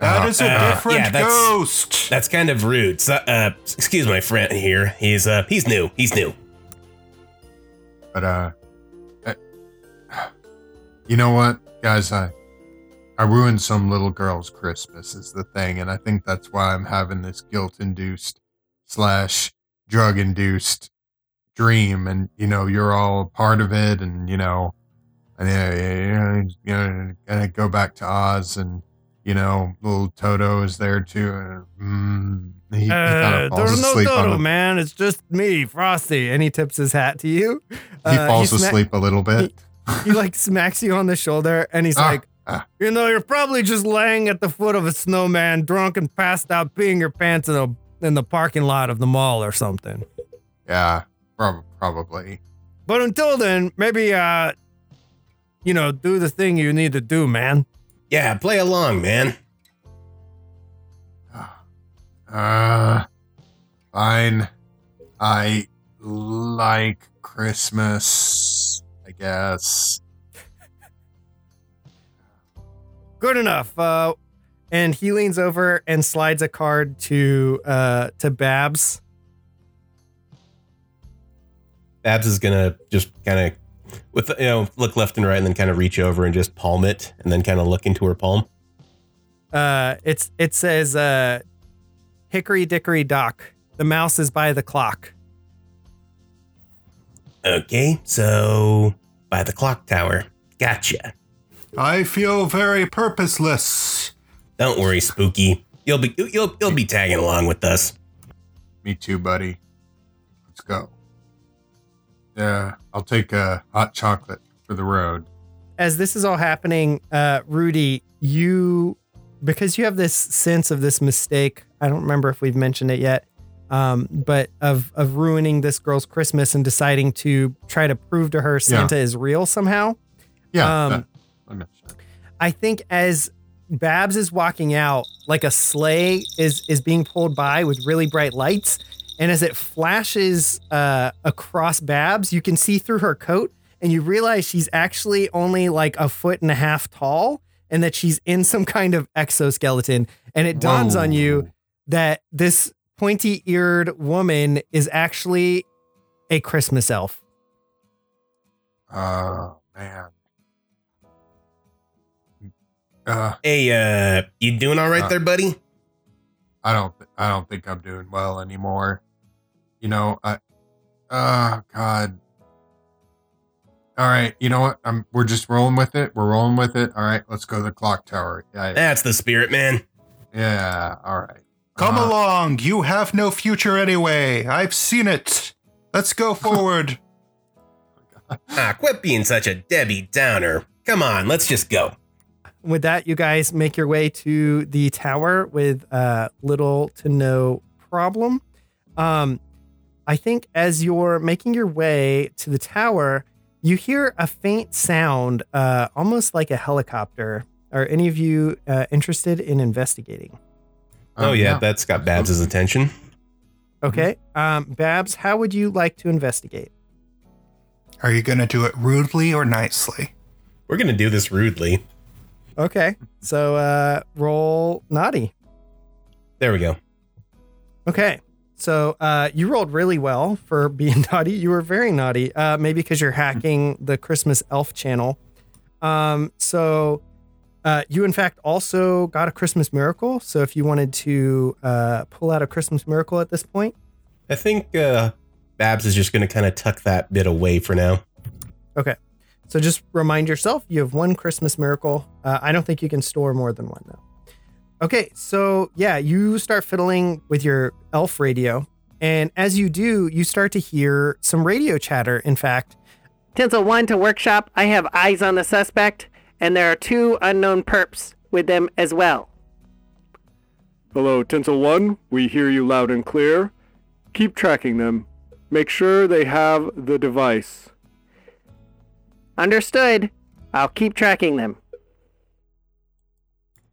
S6: That is a
S4: uh,
S6: different
S4: yeah, that's-
S6: ghost.
S4: That's kind of rude. So, uh, excuse my friend here. He's uh, he's new. He's new.
S5: But uh, uh, you know what, guys? I I ruined some little girl's Christmas is the thing, and I think that's why I'm having this guilt-induced slash drug-induced dream, and you know, you're all a part of it, and you know, and yeah, yeah, yeah, you know, gonna go back to Oz, and you know, little Toto is there too. And, mm, he, he
S1: Uh, there's no Toto, man. It's just me, Frosty, and he tips his hat to you.
S5: He
S1: Uh,
S5: falls
S1: sma-
S5: asleep a little bit.
S1: he like smacks you on the shoulder, and he's
S5: Ah,
S1: like,
S5: ah.
S1: "You know, you're probably just laying at the foot of a snowman, drunk and passed out, peeing your pants in a in the parking lot of the mall or something."
S5: Yeah, prob- probably.
S1: But until then, maybe uh you know, do the thing you need to do, man.
S4: Yeah, play along, man.
S5: Uh, fine. I like Christmas, I guess.
S1: Good enough. Uh and he leans over and slides a card to uh to Babs.
S4: Babs is gonna just kind of, with you know, look left and right, and then kind of reach over and just palm it, and then kind of look into her palm.
S1: Uh it's it says uh Hickory Dickory Dock. The mouse is by the clock.
S4: Okay, so by the clock tower. Gotcha.
S6: I feel very purposeless.
S4: Don't worry, Spooky. You'll be you'll you'll be tagging along with us.
S5: Me too, buddy. Let's go. Yeah, I'll take a hot chocolate for the road.
S1: as this is all happening, uh, Rudy, you because you have this sense of this mistake. I don't remember if we've mentioned it yet, um, but of of ruining this girl's Christmas and deciding to try to prove to her Santa is real somehow.
S5: Yeah,
S1: Um,
S5: that- mentioned.
S1: I think as Babs is walking out, like a sleigh is is being pulled by with really bright lights, and as it flashes uh, across Babs, you can see through her coat, and you realize she's actually only like a foot and a half tall, and that she's in some kind of exoskeleton. And it dawns on you that this pointy-eared woman is actually a Christmas elf.
S5: Oh man. Uh,
S4: Hey, uh, you doing all right
S5: Uh,
S4: there, buddy?
S5: I don't. th- I don't think I'm doing well anymore. You know. I. Oh God. All right. You know what? I'm. We're just rolling with it. We're rolling with it. All right. Let's go to the clock tower. Yeah.
S4: That's the spirit, man.
S5: Yeah. All right.
S6: Come
S5: Uh,
S6: along. You have no future anyway. I've seen it. Let's go (laughs) forward.
S4: Ah, quit being such a Debbie Downer. Come on, let's just go.
S1: With that, you guys make your way to the tower with uh, little to no problem. Um, I think as you're making your way to the tower, you hear a faint sound, uh, almost like a helicopter. Are any of you uh, interested in investigating?
S4: Oh,
S5: um,
S4: yeah, that's got Babs' attention.
S1: Okay. Um, Babs, how would you like to investigate?
S6: Are you going to do it rudely or nicely?
S4: We're gonna do this rudely.
S1: Okay. So uh, roll naughty.
S4: There we go.
S1: Okay. So uh, you rolled really well for being (laughs) naughty. You were very naughty, uh, maybe because you're hacking the Christmas Elf channel. Um, so uh, you, in fact, also got a Christmas miracle. So if you wanted to uh, pull out a Christmas miracle at this point,
S4: I think uh, Babs is just gonna kind of tuck that bit away for now.
S1: okay. So just remind yourself you have one Christmas miracle. Uh, I don't think you can store more than one though. Okay, so yeah, you start fiddling with your elf radio, and as you do, you start to hear some radio chatter. In fact,
S7: Tinsel 1 to workshop. I have eyes on the suspect, and there are two unknown perps with them as well.
S8: Hello, Tinsel 1. We hear you loud and clear. Keep tracking them. Make sure they have the device.
S7: Understood. I'll keep tracking them.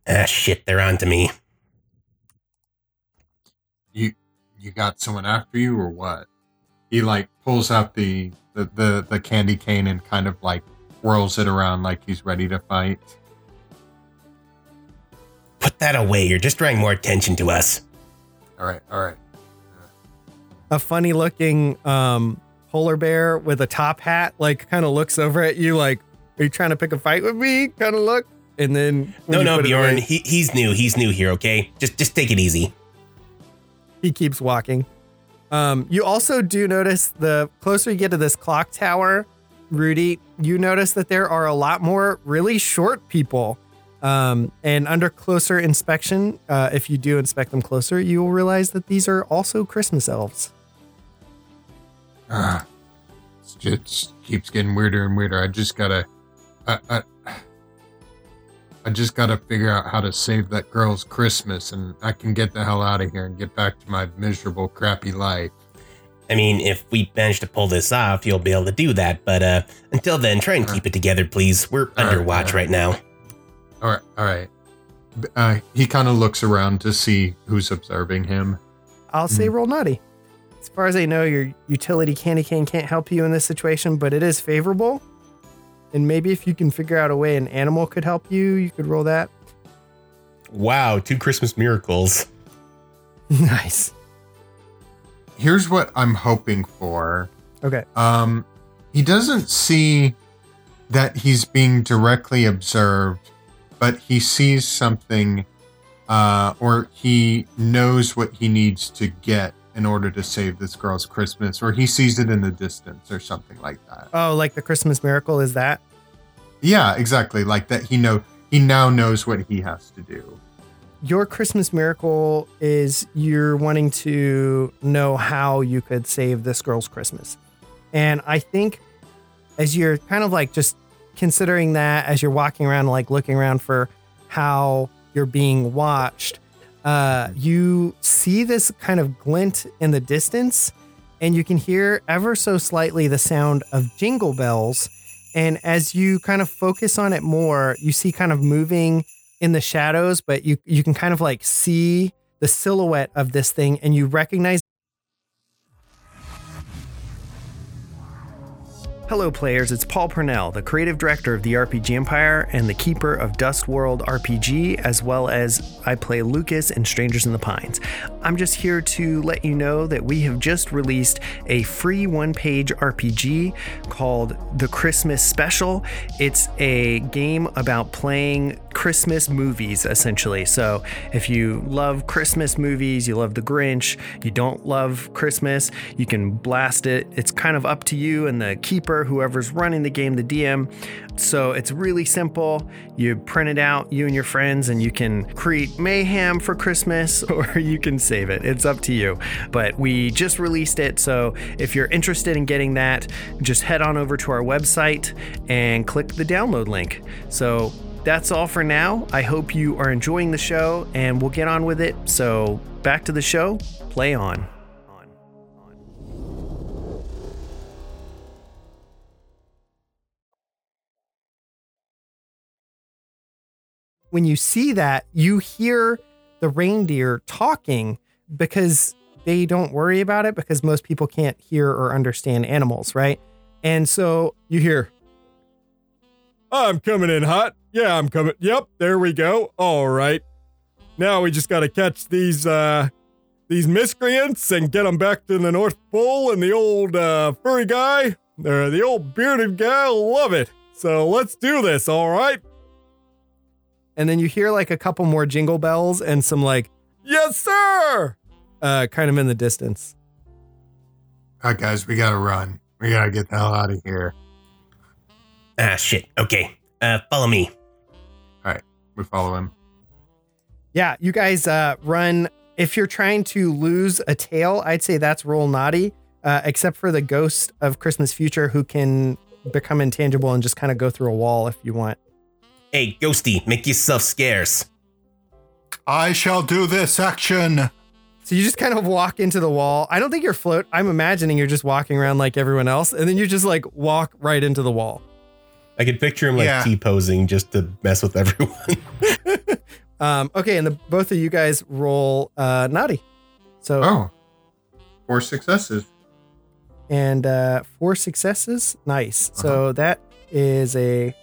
S4: Ah, shit, they're on to me.
S5: You. You got someone after you or what? He like pulls out the the the, the candy cane and kind of like whirls it around like he's ready to fight.
S4: Put that away. You're just drawing more attention to us.
S5: All right. All right.
S1: a funny looking um, polar bear with a top hat, like, kind of looks over at you, like, "Are you trying to pick a fight with me?" Kind of look, and then
S4: No, no, Bjorn.
S1: away,
S4: He, he's new. He's new here. Okay, just just take it easy.
S1: he keeps walking. Um, you also do notice the closer you get to this clock tower, Rudy, you notice that there are a lot more really short people. Um, and under closer inspection, uh, if you do inspect them closer, you will realize that these are also Christmas elves.
S5: Ah, it's just keeps getting weirder and weirder. I just gotta, I, I, I just gotta figure out how to save that girl's Christmas, and I can get the hell out of here and get back to my miserable, crappy life.
S4: I mean, if we manage to pull this off, you'll be able to do that. But uh, until then, try and keep it together, please. We're under
S5: right,
S4: watch right now.
S5: All right, all right. Uh, he kind of looks around to see who's observing him.
S1: I'll say roll naughty. As far as I know, your utility candy cane can't help you in this situation, but it is favorable. And maybe if you can figure out a way an animal could help you, you could roll that.
S4: Wow, two Christmas miracles. (laughs)
S1: nice.
S5: Here's what I'm hoping for.
S1: Okay.
S5: Um, he doesn't see that he's being directly observed, but he sees something, uh, or he knows what he needs to get in order to save this girl's Christmas, or he sees it in the distance, or something like that.
S1: Oh, like the Christmas miracle is that?
S5: Yeah, exactly. Like that. He know he now knows what he has to do.
S1: Your Christmas miracle is you're wanting to know how you could save this girl's Christmas. And I think as you're kind of like just considering that as you're walking around, like looking around for how you're being watched, uh, you see this kind of glint in the distance, and you can hear ever so slightly the sound of jingle bells. And as you kind of focus on it more, you see kind of moving in the shadows, but you you can kind of like see the silhouette of this thing, and you recognize Hello, players. It's Paul Purnell, the creative director of the RPG Empire and the keeper of Dust World RPG, as well as I play Lucas in Strangers in the Pines. I'm just here to let you know that we have just released a free one page RPG called The Christmas Special. It's a game about playing Christmas movies, essentially. So if you love Christmas movies, you love The Grinch, you don't love Christmas, you can blast it. It's kind of up to you and the keeper, whoever's running the game, the DM. So it's really simple. You print it out, you and your friends, and you can create mayhem for Christmas (laughs) or you can save it. It's up to you. But we just released it. So if you're interested in getting that, just head on over to our website and click the download link. So that's all for now. I hope you are enjoying the show and we'll get on with it. So back to the show. Play on. When you see that, you hear the reindeer talking because they don't worry about it because most people can't hear or understand animals, right? And so you hear,
S9: I'm coming in hot. Yeah, I'm coming. Yep, there we go. All right. Now we just got to catch these uh these miscreants and get them back to the North Pole and the old uh, furry guy, the old bearded guy. Love it. So let's do this. All right.
S1: And then you hear like a couple more jingle bells and some like,
S9: Yes, sir.
S1: uh, kind of in the distance.
S5: All right, guys, we gotta run. We gotta get the hell out of here.
S4: Ah, shit. Okay. Uh, follow me. All right.
S5: We follow him.
S1: Yeah, you guys uh, run. If you're trying to lose a tail, I'd say that's roll naughty, uh, except for the ghost of Christmas Future who can become intangible and just kind of go through a wall if you want.
S4: Hey, Ghosty, make yourself scarce.
S6: I shall do this action.
S1: So you just kind of walk into the wall. I don't think you're float. I'm imagining you're just walking around like everyone else, and then you just like walk right into the wall.
S4: I could picture him like
S6: Yeah.
S4: T posing just to mess with everyone. (laughs)
S1: Um, okay, and the both of you guys roll uh, naughty. So
S5: Oh, four successes.
S1: and uh, four successes. Nice. So that is a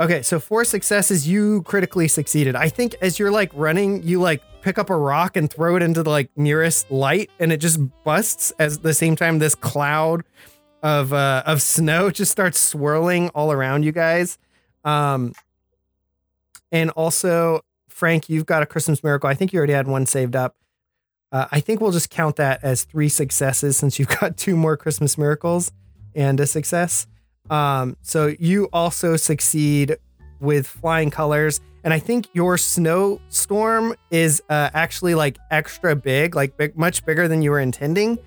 S1: okay. So four successes. You critically succeeded. I think as you're like running, you like pick up a rock and throw it into the like nearest light, and it just busts. As the same time, this cloud of uh, of snow (laughs) just starts swirling all around you guys. Um, and also, Frank, you've got a Christmas miracle. I think you already had one saved up. Uh, I think we'll just count that as three successes since you've (laughs) got two more Christmas miracles and a success. Um, so you also succeed with flying colors, and I think your snowstorm is uh, actually like extra big, like big, much bigger than you were intending.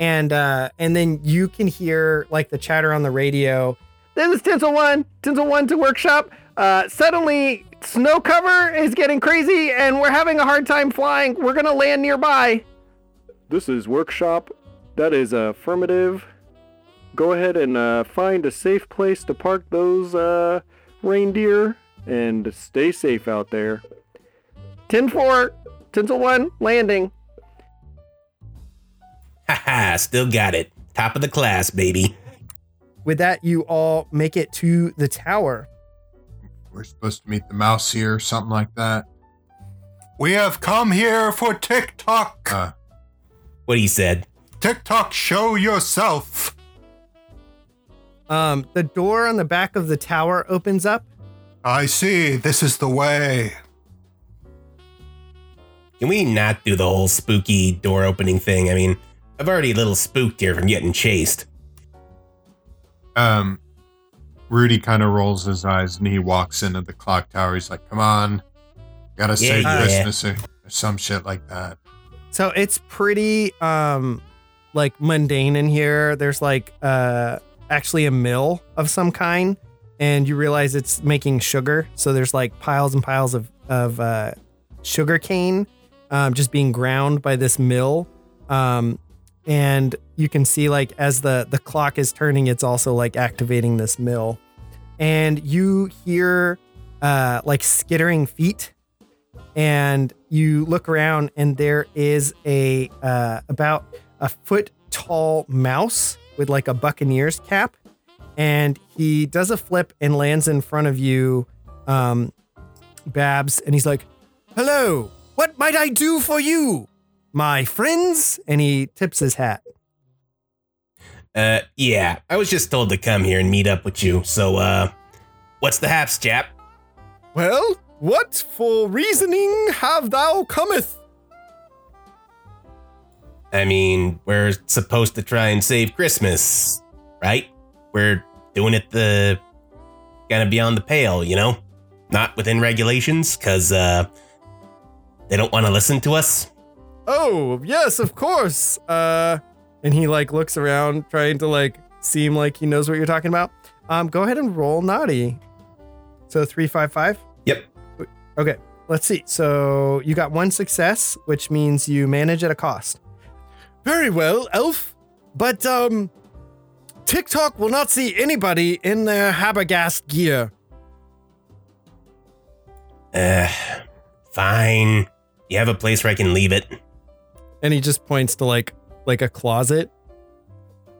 S1: And uh, and then you can hear like the chatter on the radio.
S7: This is Tinsel One, Tinsel One to workshop. Uh, suddenly, snow cover is getting crazy, and we're having a hard time flying. We're gonna land nearby.
S8: This is workshop. That is affirmative. Go ahead and uh, find a safe place to park those uh, reindeer and stay safe out there.
S7: Tin Four, Tinsel One, landing.
S4: Haha, still got it. Top of the class, baby.
S1: With that, you all make it to the tower.
S5: We're supposed to meet the mouse here, something like that.
S6: We have come here for TikTok.
S5: Uh,
S4: What he said.
S6: TikTok, show yourself.
S1: Um, the door on the back of the tower opens up.
S6: I see. This is the way.
S4: Can we not do the whole spooky door opening thing? I mean, I've already a little spooked here from getting chased.
S5: um, Rudy kind of rolls his eyes and he walks into the clock tower. He's like, "Come on, gotta
S4: Yeah,
S5: save
S4: yeah.
S5: Christmas or, or some shit like that."
S1: So it's pretty um like mundane in here. There's like uh actually a mill of some kind and you realize it's making sugar. So there's like piles and piles of of uh sugar cane um just being ground by this mill. Um and you can see like as the the clock is turning it's also like activating this mill. And you hear uh like skittering feet and you look around and there is a uh, about a foot tall mouse with like a buccaneer's cap and he does a flip and lands in front of you, um, Babs, and he's like, "Hello, what might I do for you, my friends?" And he tips his hat.
S4: Uh, yeah, I was just told to come here and meet up with you. So, uh, what's the haps, chap?
S9: Well, what for reasoning have thou cometh?
S4: I mean, we're supposed to try and save Christmas, right? We're doing it the kind of beyond the pale, you know? Not within regulations, because, uh, they don't want to listen to us.
S1: Oh, yes, of course. Uh, and he like looks around trying to like seem like he knows what you're talking about. Um, go ahead and roll naughty. So three, five, five.
S4: Yep.
S1: Okay, let's see. So you got one success, which means you manage at a cost. Very well, Elf. But um, TikTok will not see anybody in their Habergast gear.
S4: Uh, fine. You have a place where I can leave it.
S1: And he just points to like like a closet.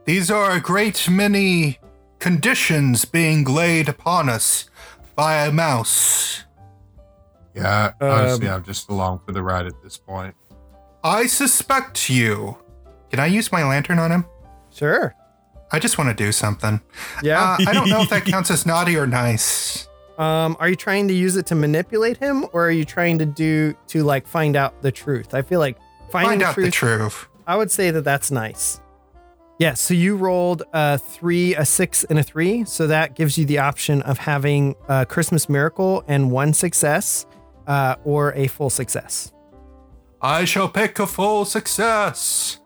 S6: These are a great many conditions being laid upon us by a mouse.
S5: Yeah, honestly,
S1: Um,
S5: I'm just along for the ride at this point.
S6: I suspect you. Can I use my lantern on him?
S1: Sure.
S6: I just want to do something.
S1: Yeah.
S6: Uh, I don't know if that (laughs) counts as naughty or nice.
S1: Um, are you trying to use it to manipulate him, or are you trying to do to like find out the truth? I feel like finding
S6: Find
S1: the
S6: out
S1: truth.
S6: the truth.
S1: I would say that that's nice. Yeah. So you rolled a three, a six, and a three. So that gives you the option of having a Christmas miracle and one success, uh, or a full success.
S6: I shall pick a full success.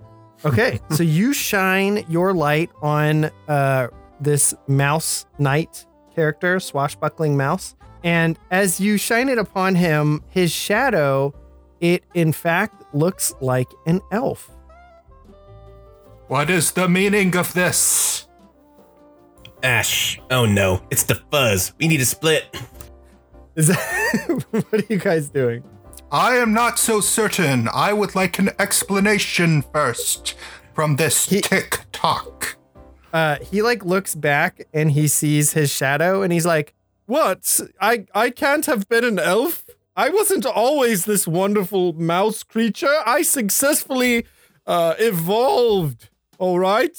S1: Okay. (laughs) so you shine your light on uh, this mouse knight character, swashbuckling mouse. And as you shine it upon him, his shadow, it in fact looks like an elf.
S6: What is the meaning of this?
S4: Ash. Oh no, it's the fuzz. We need to split.
S1: Is that (laughs) what are you guys doing?
S6: I am not so certain. I would like an explanation first from this
S1: He-
S6: tick tock.
S1: Uh, he like looks back and he sees his shadow and he's like,
S9: What? I I can't have been an elf. I wasn't always this wonderful mouse creature. I successfully uh, evolved. All right,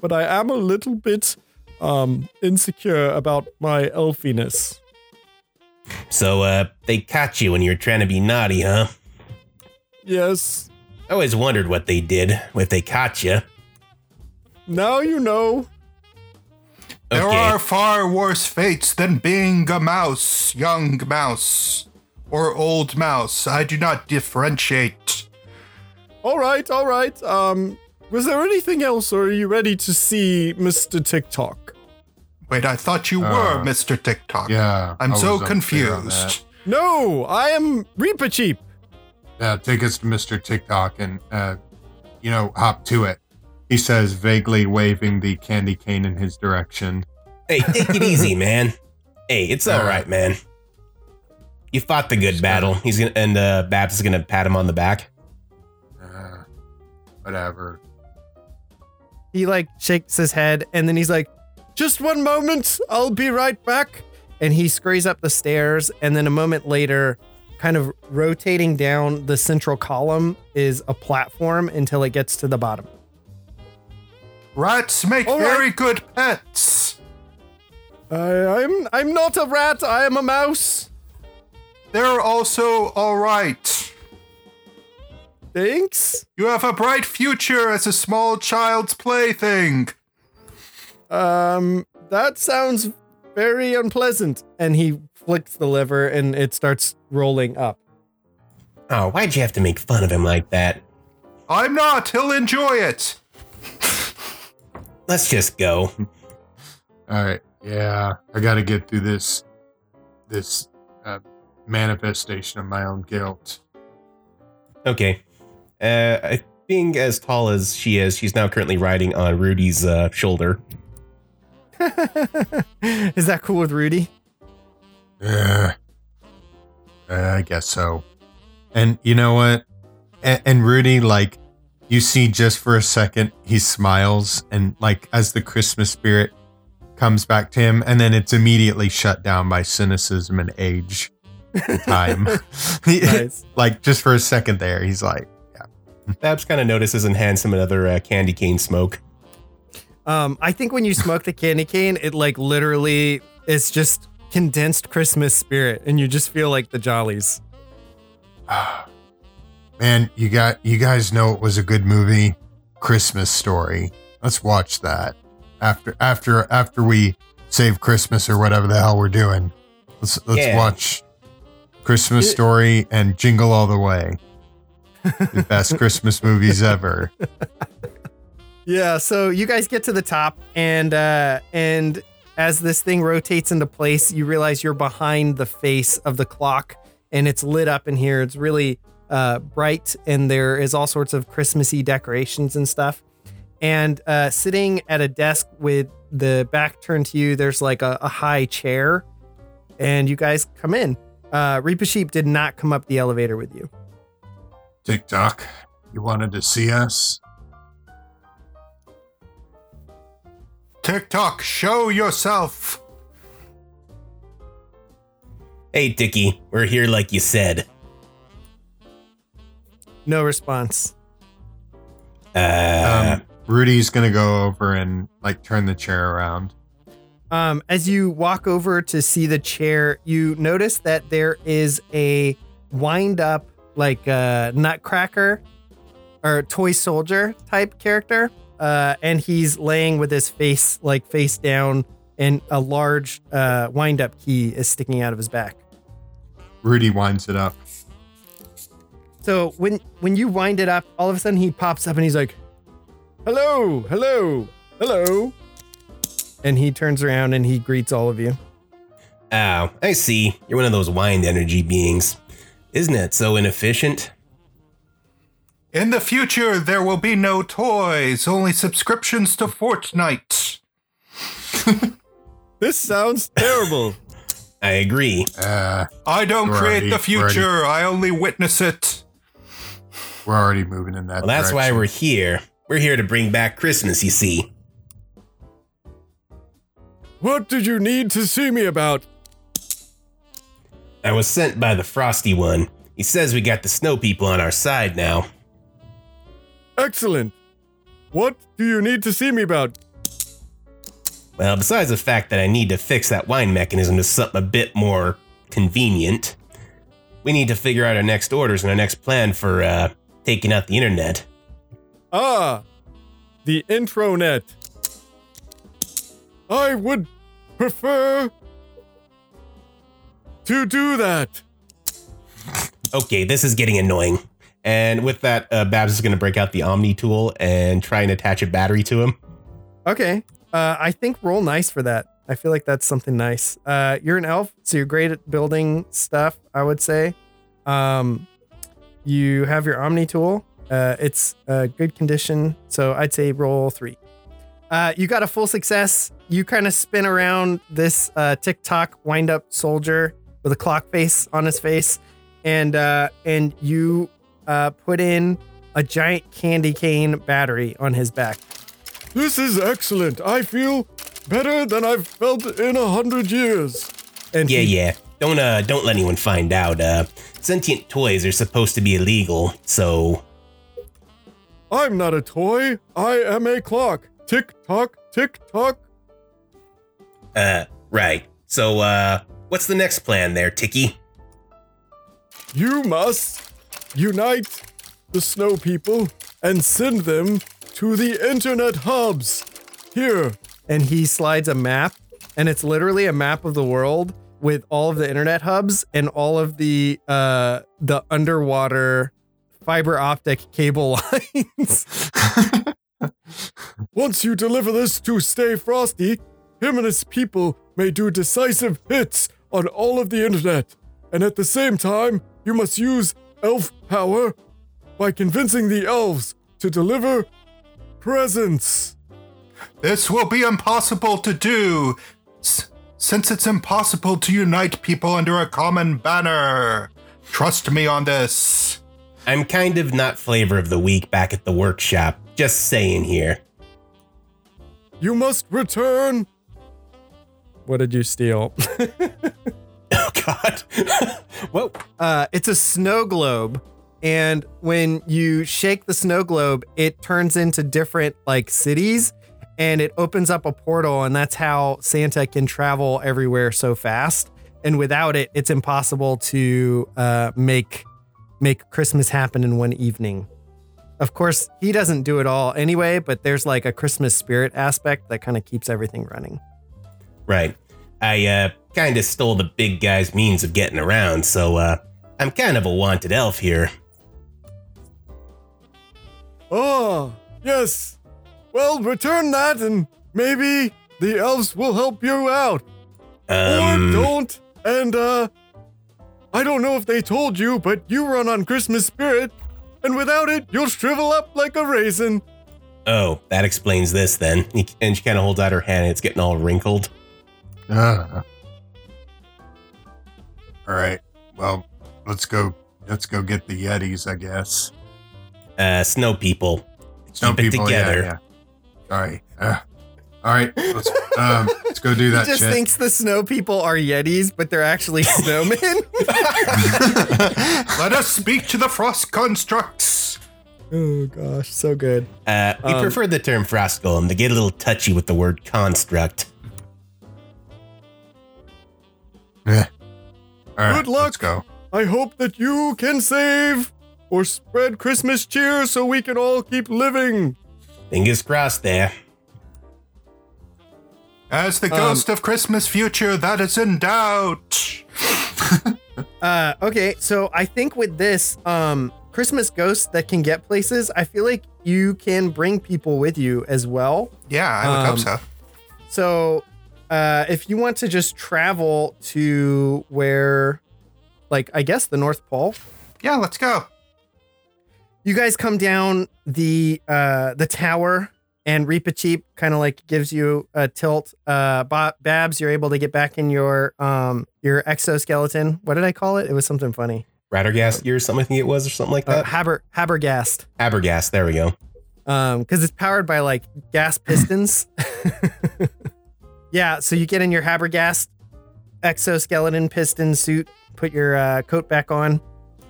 S9: but I am a little bit um insecure about my elfiness.
S4: So, uh, they caught you when you were trying to be naughty, huh?
S9: Yes.
S4: I always wondered what they did if they caught you.
S9: Now you know.
S6: There are far worse fates than being a mouse, young mouse, or old mouse. I do not differentiate.
S9: All right, all right. Um, was there anything else, or are you ready to see Mr. TikTok?
S6: Wait, I thought you
S5: Uh,
S6: were Mr. TikTok.
S5: Yeah, I
S6: I'm
S5: was
S6: so confused.
S9: No, I am Reepicheep.
S5: Yeah, take us to Mr. TikTok and, uh, you know, hop to it. He says, vaguely waving the candy cane in his direction.
S4: Hey, take it easy, (laughs) man. Hey, it's all right, man. You fought the good battle. He's gonna and uh, Babs is gonna pat him on the back.
S5: Uh, whatever.
S1: he like shakes his head and then he's like,
S9: Just one moment. I'll be right back.
S1: and he scurries up the stairs and then a moment later kind of rotating down the central column is a platform until it gets to the bottom
S6: Rats make
S9: All right.
S6: very good pets.
S9: I, I'm I'm not a rat. I am a mouse.
S6: They're also alright.
S9: Thanks.
S6: You have a bright future as a small child's plaything.
S9: Um, that sounds very unpleasant.
S1: and he flicks the lever and it starts rolling up
S4: Oh, why'd you have to make fun of him like that?
S6: I'm not. He'll enjoy it.
S4: Let's just go.
S5: All right. Yeah, I got to get through this, this uh, manifestation of my own guilt.
S4: Okay. Uh, I- being as tall as she is, she's now currently riding on Rudy's uh, shoulder. (laughs)
S1: is that cool with rudy
S5: Uh, I guess so. And you know what? And, and Rudy, like, you see just for a second, he smiles, and like as the Christmas spirit comes back to him, and then it's immediately shut down by cynicism and age and time. He- (laughs) (laughs)
S1: Nice.
S5: like just for a second there, he's like, yeah.
S4: Babs kind of notices and hands him another uh, candy cane smoke.
S1: Um, I think when you smoke the candy cane, it like literally is just condensed Christmas spirit, and you just feel like the jollies. (sighs)
S5: "Man, you got you guys know it was a good movie, Christmas Story. Let's watch that after after after we save Christmas or whatever the hell we're doing. Let's let's
S4: Yeah.
S5: watch Christmas Story and Jingle All the Way. the best Christmas movies ever. (laughs)
S1: Yeah, so you guys get to the top and uh and as this thing rotates into place, you realize you're behind the face of the clock and it's lit up in here. It's really uh bright and there is all sorts of Christmassy decorations and stuff. And uh sitting at a desk with the back turned to you, there's like a, a high chair and you guys come in. Uh Reepicheep did not come up the elevator with you.
S5: TikTok, you wanted to see us?
S6: TikTok, show yourself.
S4: Hey, Dicky, we're here like you said.
S1: No response.
S4: Uh,
S5: Um, Rudy's gonna go over and like turn the chair around.
S1: Um, as you walk over to see the chair, you notice that there is a wind up, like uh, nutcracker or toy soldier type character. Uh, and he's laying with his face like face down, and a large uh, wind up key is sticking out of his back.
S5: Rudy winds it up.
S1: So when when you wind it up, all of a sudden he pops up and he's like, "Hello, hello, hello," and he turns around and he greets all of you.
S4: oh, I see. You're one of those wind energy beings. Isn't it so inefficient?
S6: In the future, there will be no toys, only subscriptions to Fortnite. (laughs)
S9: This sounds terrible.
S4: I agree.
S5: Uh,
S6: I don't create
S5: already-
S6: the
S5: we're already-
S6: future, I only witness it.
S5: we're already moving in that. Direction.
S4: Well, that's why we're here. We're here to bring back Christmas, you see.
S9: What did you need to see me about?
S4: I was sent by the Frosty One. He says we got the snow people on our side now.
S9: Excellent. What do you need to see me about?
S4: Well, besides the fact that I need to fix that wine mechanism to something a bit more convenient, we need to figure out our next orders and our next plan for uh, taking out the internet.
S9: Ah, the intronet. I would prefer to do that.
S4: Okay, this is getting annoying. And with that, uh, Babs is going to break out the Omni tool and try and attach a battery to him.
S1: Okay. Uh, I think roll nice for that. I feel like that's something nice. Uh, you're an elf, so you're great at building stuff. I would say. Um, you have your Omni tool. Uh, it's a good condition, so I'd say roll three. Uh, you got a full success. You kind of spin around this uh, TikTok wind up soldier with a clock face on his face, and uh, and you uh, put in a giant candy cane battery on his back.
S9: This is excellent. I feel better than I've felt in a hundred years.
S1: And
S4: Yeah,
S1: he-
S4: yeah. Don't uh, don't let anyone find out. Uh, sentient toys are supposed to be illegal, so
S9: I'm not a toy. I am a clock. Tick tock, tick tock.
S4: uh, right. So uh, what's the next plan there, Tiki?
S9: You must unite the snow people and send them to the internet hubs. Here,
S1: and he slides a map and it's literally a map of the world with all of the internet hubs and all of the uh the underwater fiber optic cable (laughs) lines (laughs)
S9: once you deliver this to Stay Frosty, him and his people may do decisive hits on all of the internet. And at the same time, you must use elf power by convincing the elves to deliver presents.
S6: This will be impossible to do, s- since it's impossible to unite people under a common banner. Trust me on this.
S4: I'm kind of not flavor of the week back at the workshop. Just saying here.
S9: You must return
S1: what did you steal? (laughs) (laughs)
S4: Oh God. (laughs) Whoa.
S1: Uh, it's a snow globe, and when you shake the snow globe, it turns into different like cities, and it opens up a portal, and that's how Santa can travel everywhere so fast. And without it, it's impossible to uh, make make Christmas happen in one evening. Of course, he doesn't do it all anyway, but there's like a Christmas spirit aspect that kind of keeps everything running.
S4: Right. I uh, kind of stole the big guy's means of getting around, so uh, I'm kind of a wanted elf here.
S9: Oh, yes. Well, return that and maybe the elves will help you out.
S4: Um,
S9: or don't. And, uh, I don't know if they told you, but you run on Christmas spirit, and without it, you'll shrivel up like a raisin.
S4: oh, that explains this then. And she kind of holds out her hand, and it's getting all wrinkled.
S5: Uh, all right. Well, let's go. Let's go get the Yetis, I guess.
S4: Uh, snow people.
S5: Snow
S4: Keep it
S5: people, yeah,
S4: together.
S5: yeah. Sorry. Uh, all right. Let's (laughs) um, let's go do that.
S1: He just
S5: shit.
S1: thinks the snow people are Yetis, but they're actually (laughs) snowmen. (laughs)
S6: Let us speak to the frost constructs.
S1: oh gosh, so good.
S4: Uh, we
S1: Um,
S4: prefer the term frost golem. They get a little touchy with the word construct.
S5: Eh. All right,
S9: Good luck.
S5: Let's go.
S9: I hope that you can save or spread Christmas cheer so we can all keep living.
S4: Fingers crossed there.
S6: As the ghost of Christmas future that is in doubt. (laughs)
S1: Uh, okay, so I think with this, um, Christmas ghost that can get places, I feel like you can bring people with you as well.
S6: Yeah, I would hope
S1: Um,
S6: so.
S1: So, uh, if you want to just travel to where, like, I guess the North Pole,
S6: Yeah, let's go.
S1: you guys come down the uh the tower and Reepicheep kind of like gives you a tilt. Uh Babs, you're able to get back in your um your exoskeleton. What did I call it? It was something funny.
S4: Rattergast or something I think it was, or something like
S1: Uh,
S4: that.
S1: Haber Habergast.
S4: Abergast, there we go.
S1: Um cuz it's powered by like gas pistons. (laughs) yeah, so you get in your Habergast exoskeleton piston suit, put your uh, coat back on.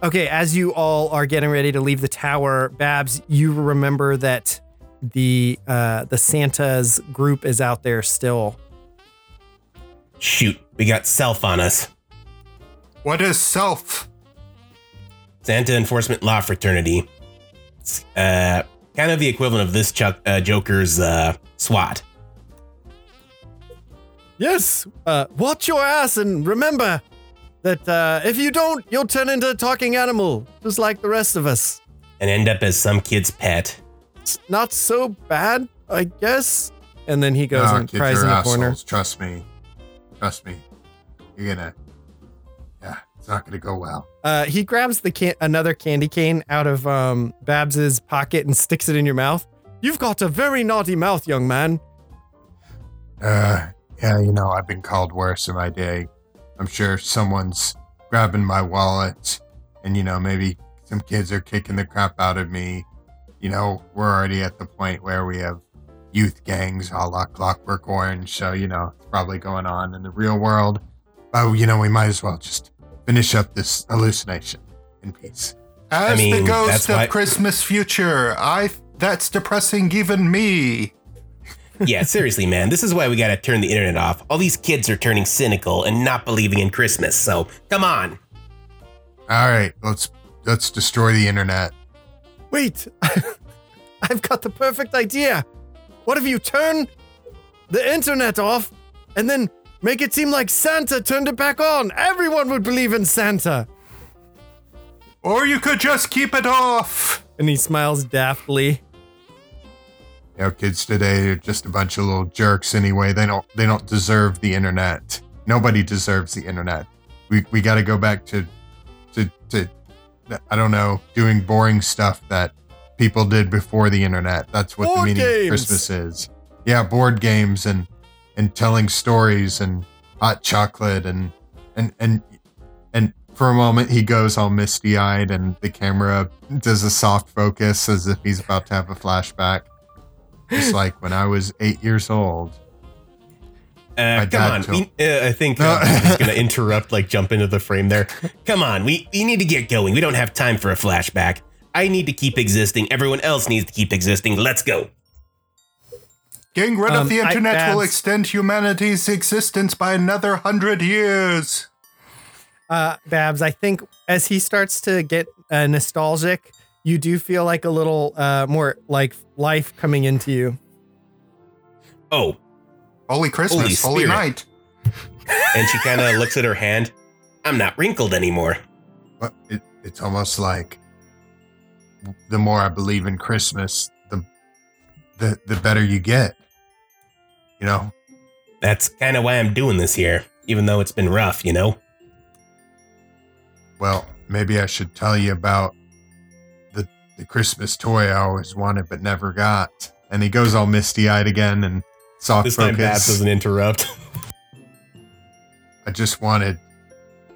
S1: Okay, as you all are getting ready to leave the tower, Babs, you remember that the uh, the Santa's group is out there still.
S4: Shoot, we got self on us.
S6: What is self?
S4: Santa Enforcement Law Fraternity. It's uh, kind of the equivalent of this Chuck, uh, Joker's uh, SWAT.
S9: Yes, uh, watch your ass and remember that uh, if you don't, you'll turn into a talking animal, just like the rest of us.
S4: and end up as some kid's pet.
S9: It's not so bad, I guess. And then he goes
S5: No,
S9: and
S5: kids
S9: cries
S5: are
S9: in the
S5: assholes.
S9: corner.
S5: Trust me. Trust me. You're gonna. Yeah, it's not gonna go well.
S1: Uh, he grabs the can- another candy cane out of um, Babs's pocket and sticks it in your mouth.
S9: You've got a very naughty mouth, young man.
S5: Uh, yeah, you know, I've been called worse in my day. I'm sure someone's grabbing my wallet, and you know, maybe some kids are kicking the crap out of me. You know, we're already at the point where we have youth gangs all a la Clockwork Orange, so you know, it's probably going on in the real world. But you know, we might as well just finish up this hallucination in peace.
S6: As
S4: mean,
S6: the ghost of
S4: why-
S6: Christmas future, I that's depressing even me.
S4: Yeah, seriously, man, this is why we gotta turn the internet off. All these kids are turning cynical and not believing in Christmas, so come on.
S5: All right, let's let's destroy the internet.
S9: Wait, (laughs) I've got the perfect idea. What if you turn the internet off and then make it seem like Santa turned it back on? Everyone would believe in Santa.
S6: Or you could just keep it off.
S1: And he smiles daftly.
S5: You know, kids today are just a bunch of little jerks anyway. They don't they don't deserve the internet. Nobody deserves the internet. We we got to go back to to to I don't know, doing boring stuff that people did before the internet. That's what
S9: Board
S5: the meaning
S9: games.
S5: of Christmas is. Yeah, board games and and telling stories and hot chocolate and and and and for a moment he goes all misty-eyed and the camera does a soft focus as if he's about to have a flashback just like when I was eight years old.
S4: Uh, come on. We, uh, I think
S5: No.
S4: uh, I'm just going (laughs) to interrupt, like jump into the frame there. Come on. We, we need to get going. We don't have time for a flashback. I need to keep existing. Everyone else needs to keep existing. Let's go.
S6: Getting rid
S1: Um,
S6: of the
S1: I-
S6: internet will extend humanity's existence by another hundred years.
S1: Uh, Babs, I think as he starts to get uh, nostalgic, you do feel like a little uh, more like life coming into you.
S4: Oh,
S6: Holy Christmas,
S4: Holy
S6: holy, night.
S4: and she kind of (laughs) looks at her hand. I'm not wrinkled anymore.
S5: But it, it's almost like the more I believe in Christmas, the the the better you get. You know,
S4: That's kind of why I'm doing this here, even though it's been rough, you know?
S5: well, maybe I should tell you about the Christmas toy I always wanted but never got. And he goes all misty eyed again and soft
S4: This time Babs doesn't interrupt. (laughs)
S5: I just wanted,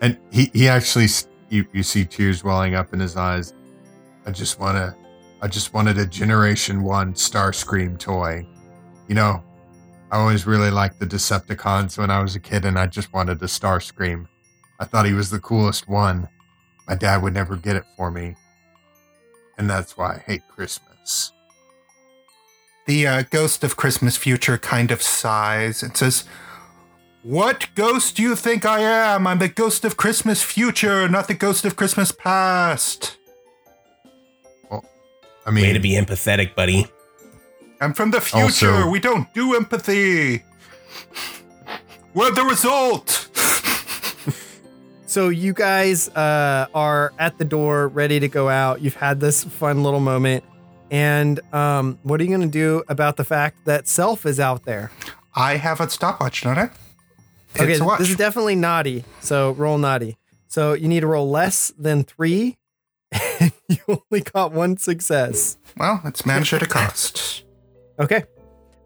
S5: and he he actually you you see tears welling up in his eyes. I just want to, I just wanted a Generation One Starscream toy. You know, I always really liked the Decepticons when I was a kid, and I just wanted a Starscream. I thought he was the coolest one. My dad would never get it for me, and that's why I hate Christmas.
S6: The uh, ghost of Christmas future kind of sighs and says, What ghost do you think I am? I'm the ghost of Christmas future, not the ghost of Christmas past.
S5: I mean,
S4: Way to be empathetic, buddy.
S6: I'm from the future.
S5: Also-
S6: we don't do empathy. We're the result.
S1: So you guys uh, are at the door, ready to go out. You've had this fun little moment, and um, what are you going to do about the fact that Self is out there?
S6: I have a stopwatch, don't I?
S1: Okay,
S6: It's watch.
S1: this is definitely naughty. So roll naughty. So you need to roll less than three. (laughs) And you only got one success.
S6: well, it's managed at a cost.
S1: Okay.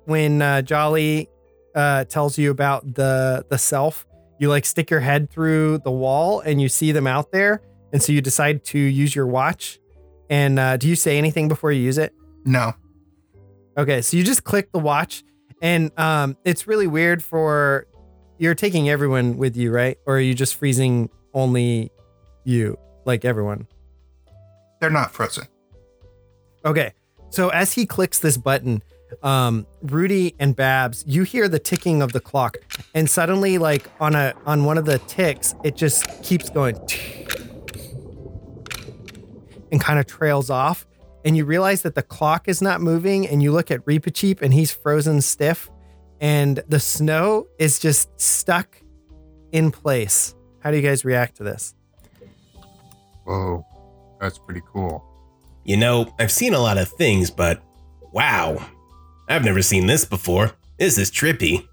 S1: When uh, Jolly uh, tells you about the the self, you like stick your head through the wall and you see them out there, and so you decide to use your watch. And uh, do you say anything before you use it?
S6: No.
S1: Okay, so you just click the watch, and um, it's really weird for you're taking everyone with you, right? Or are you just freezing only you, like everyone?
S6: They're not frozen.
S1: Okay. So as he clicks this button, um, Rudy and Babs, you hear the ticking of the clock, and suddenly, like on a on one of the ticks, it just keeps going and kind of trails off. And you realize that the clock is not moving, and you look at Reepicheep, and he's frozen stiff, and the snow is just stuck in place. How do you guys react to this?
S5: whoa, that's pretty cool.
S4: You know, I've seen a lot of things, but wow. I've never seen this before. This is trippy.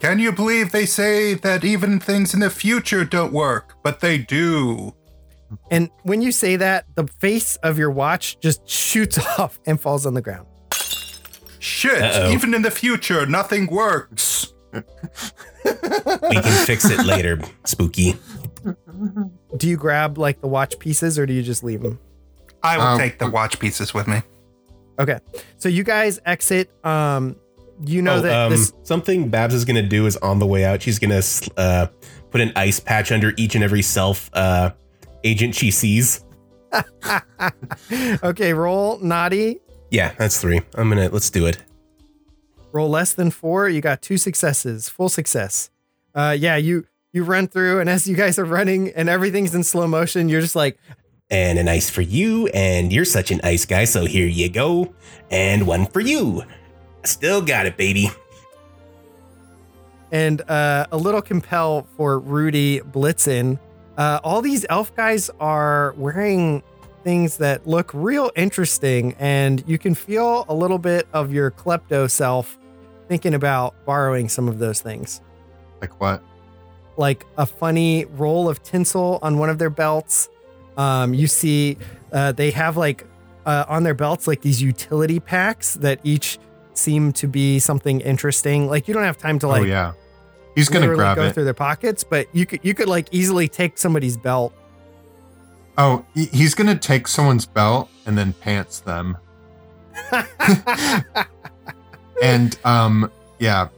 S6: Can you believe they say that even things in the future don't work, but they do?
S1: And when you say that, the face of your watch just shoots (laughs) off and falls on the ground.
S6: Shit,
S4: Uh-oh.
S6: even in the future, nothing works.
S4: We can fix it later, (laughs) Spooky.
S1: Do you grab like the watch pieces or do you just leave them?
S6: I will
S5: Um,
S6: take the watch pieces with me.
S1: Okay. So you guys exit. Um, you know
S4: oh,
S1: that
S4: um,
S1: this.
S4: something Babs is gonna do is on the way out. She's gonna uh, put an ice patch under each and every self uh, agent she sees. (laughs)
S1: Okay, roll naughty.
S4: Yeah, that's three. I'm gonna let's do it.
S1: Roll less than four. You got two successes. Full success. Uh, yeah. You you run through, and as you guys are running, and everything's in slow motion, you're just like,
S4: And an ice for you, and you're such an ice guy, so here you go. And one for you. I still got it, baby.
S1: and uh, a little compel for Rudy Blitzen. Uh, all these elf guys are wearing things that look real interesting, and you can feel a little bit of your klepto self thinking about borrowing some of those things.
S5: Like what?
S1: Like a funny roll of tinsel on one of their belts. Um, you see, uh, they have like uh, on their belts like these utility packs that each seem to be something interesting. Like you don't have time to like
S5: oh yeah, he's gonna grab
S1: go
S5: it.
S1: through their pockets, but you could you could like easily take somebody's belt.
S5: Oh, he's gonna take someone's belt and then pants them. (laughs) and um, yeah,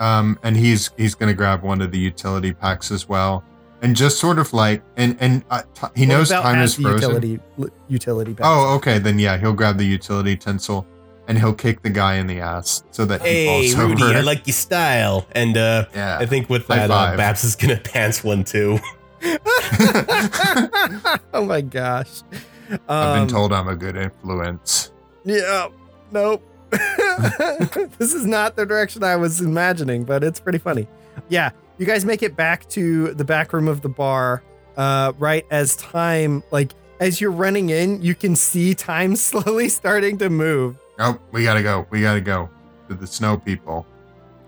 S5: Um, and he's he's gonna grab one of the utility packs as well, and just sort of like and and uh, t- he
S1: What
S5: knows time is frozen.
S1: Utility, utility pack.
S5: Oh, okay, then yeah, he'll grab the utility tinsel and he'll kick the guy in the ass so that
S4: Hey,
S5: he falls
S4: Rudy,
S5: over.
S4: I like your style. And uh,
S5: yeah,
S4: I think with that, uh. Babs is gonna (laughs) pants one too. (laughs)
S1: oh my gosh.
S5: I've
S1: Um,
S5: been told I'm a good influence.
S1: Yeah. Nope. (laughs) this is not the direction I was imagining, but it's pretty funny. Yeah, you guys make it back to the back room of the bar. Uh, right as time, like as you're running in, you can see time (laughs) slowly starting to move,
S5: Oh, we gotta go. We gotta go to the snow people.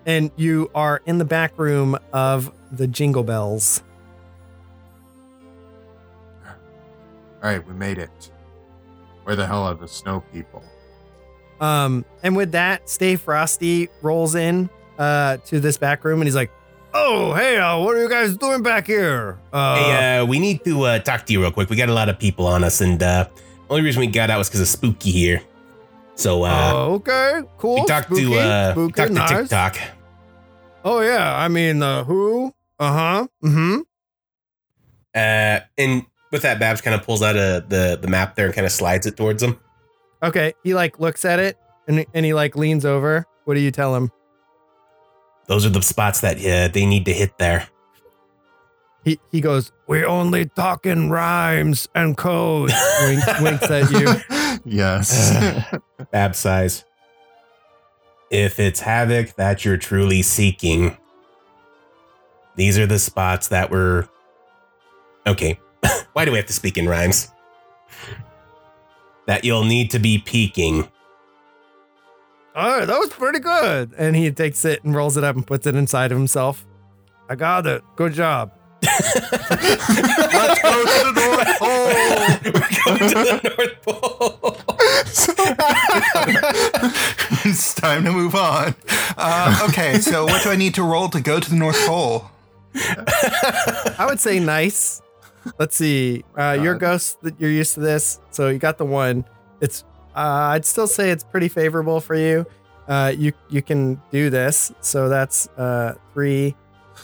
S1: and you are in the back room of the Jingle Bells.
S5: All right, we made it. Where the hell are the snow people?
S1: Um, and with that, Stay Frosty rolls in uh to this back room, and he's like, "Oh, hey, uh, what are you guys doing back here?" Uh,
S4: hey, uh, we need to uh, talk to you real quick. We got a lot of people on us, and uh, only reason we got out was because of Spooky here. So uh,
S1: Oh, okay, cool.
S4: we talked
S1: spooky,
S4: to uh,
S1: spooky,
S4: talked to. TikTok.
S1: Oh yeah, I mean the who? Uh huh. Mm-hmm.
S4: Uh, and with that, Babs kind of pulls out a, the the map there and kind of slides it towards him.
S1: Okay. He like looks at it and and he like leans over. What do you tell him?
S4: Those are the spots that uh, they need to hit there.
S1: He he goes. We only talking rhymes and code. (laughs) Wink, winks at you.
S5: yes. (laughs)
S4: Babs sighs. If it's havoc that you're truly seeking, these are the spots that were. Okay, (laughs) why do we have to speak in rhymes? That you'll need to be peeking.
S1: All right, that was pretty good. And he takes it and rolls it up and puts it inside of himself. I got it. Good job.
S6: Let's go to the North Pole.
S4: We're going to the North Pole.
S6: it's time to move on. Uh, okay, so what do I need to roll to go to the North Pole?
S1: I would say nice. Let's see. Uh, your ghost you're used to this, so you got the one. It's. Uh, I'd still say it's pretty favorable for you. Uh, you you can do this. So that's uh three.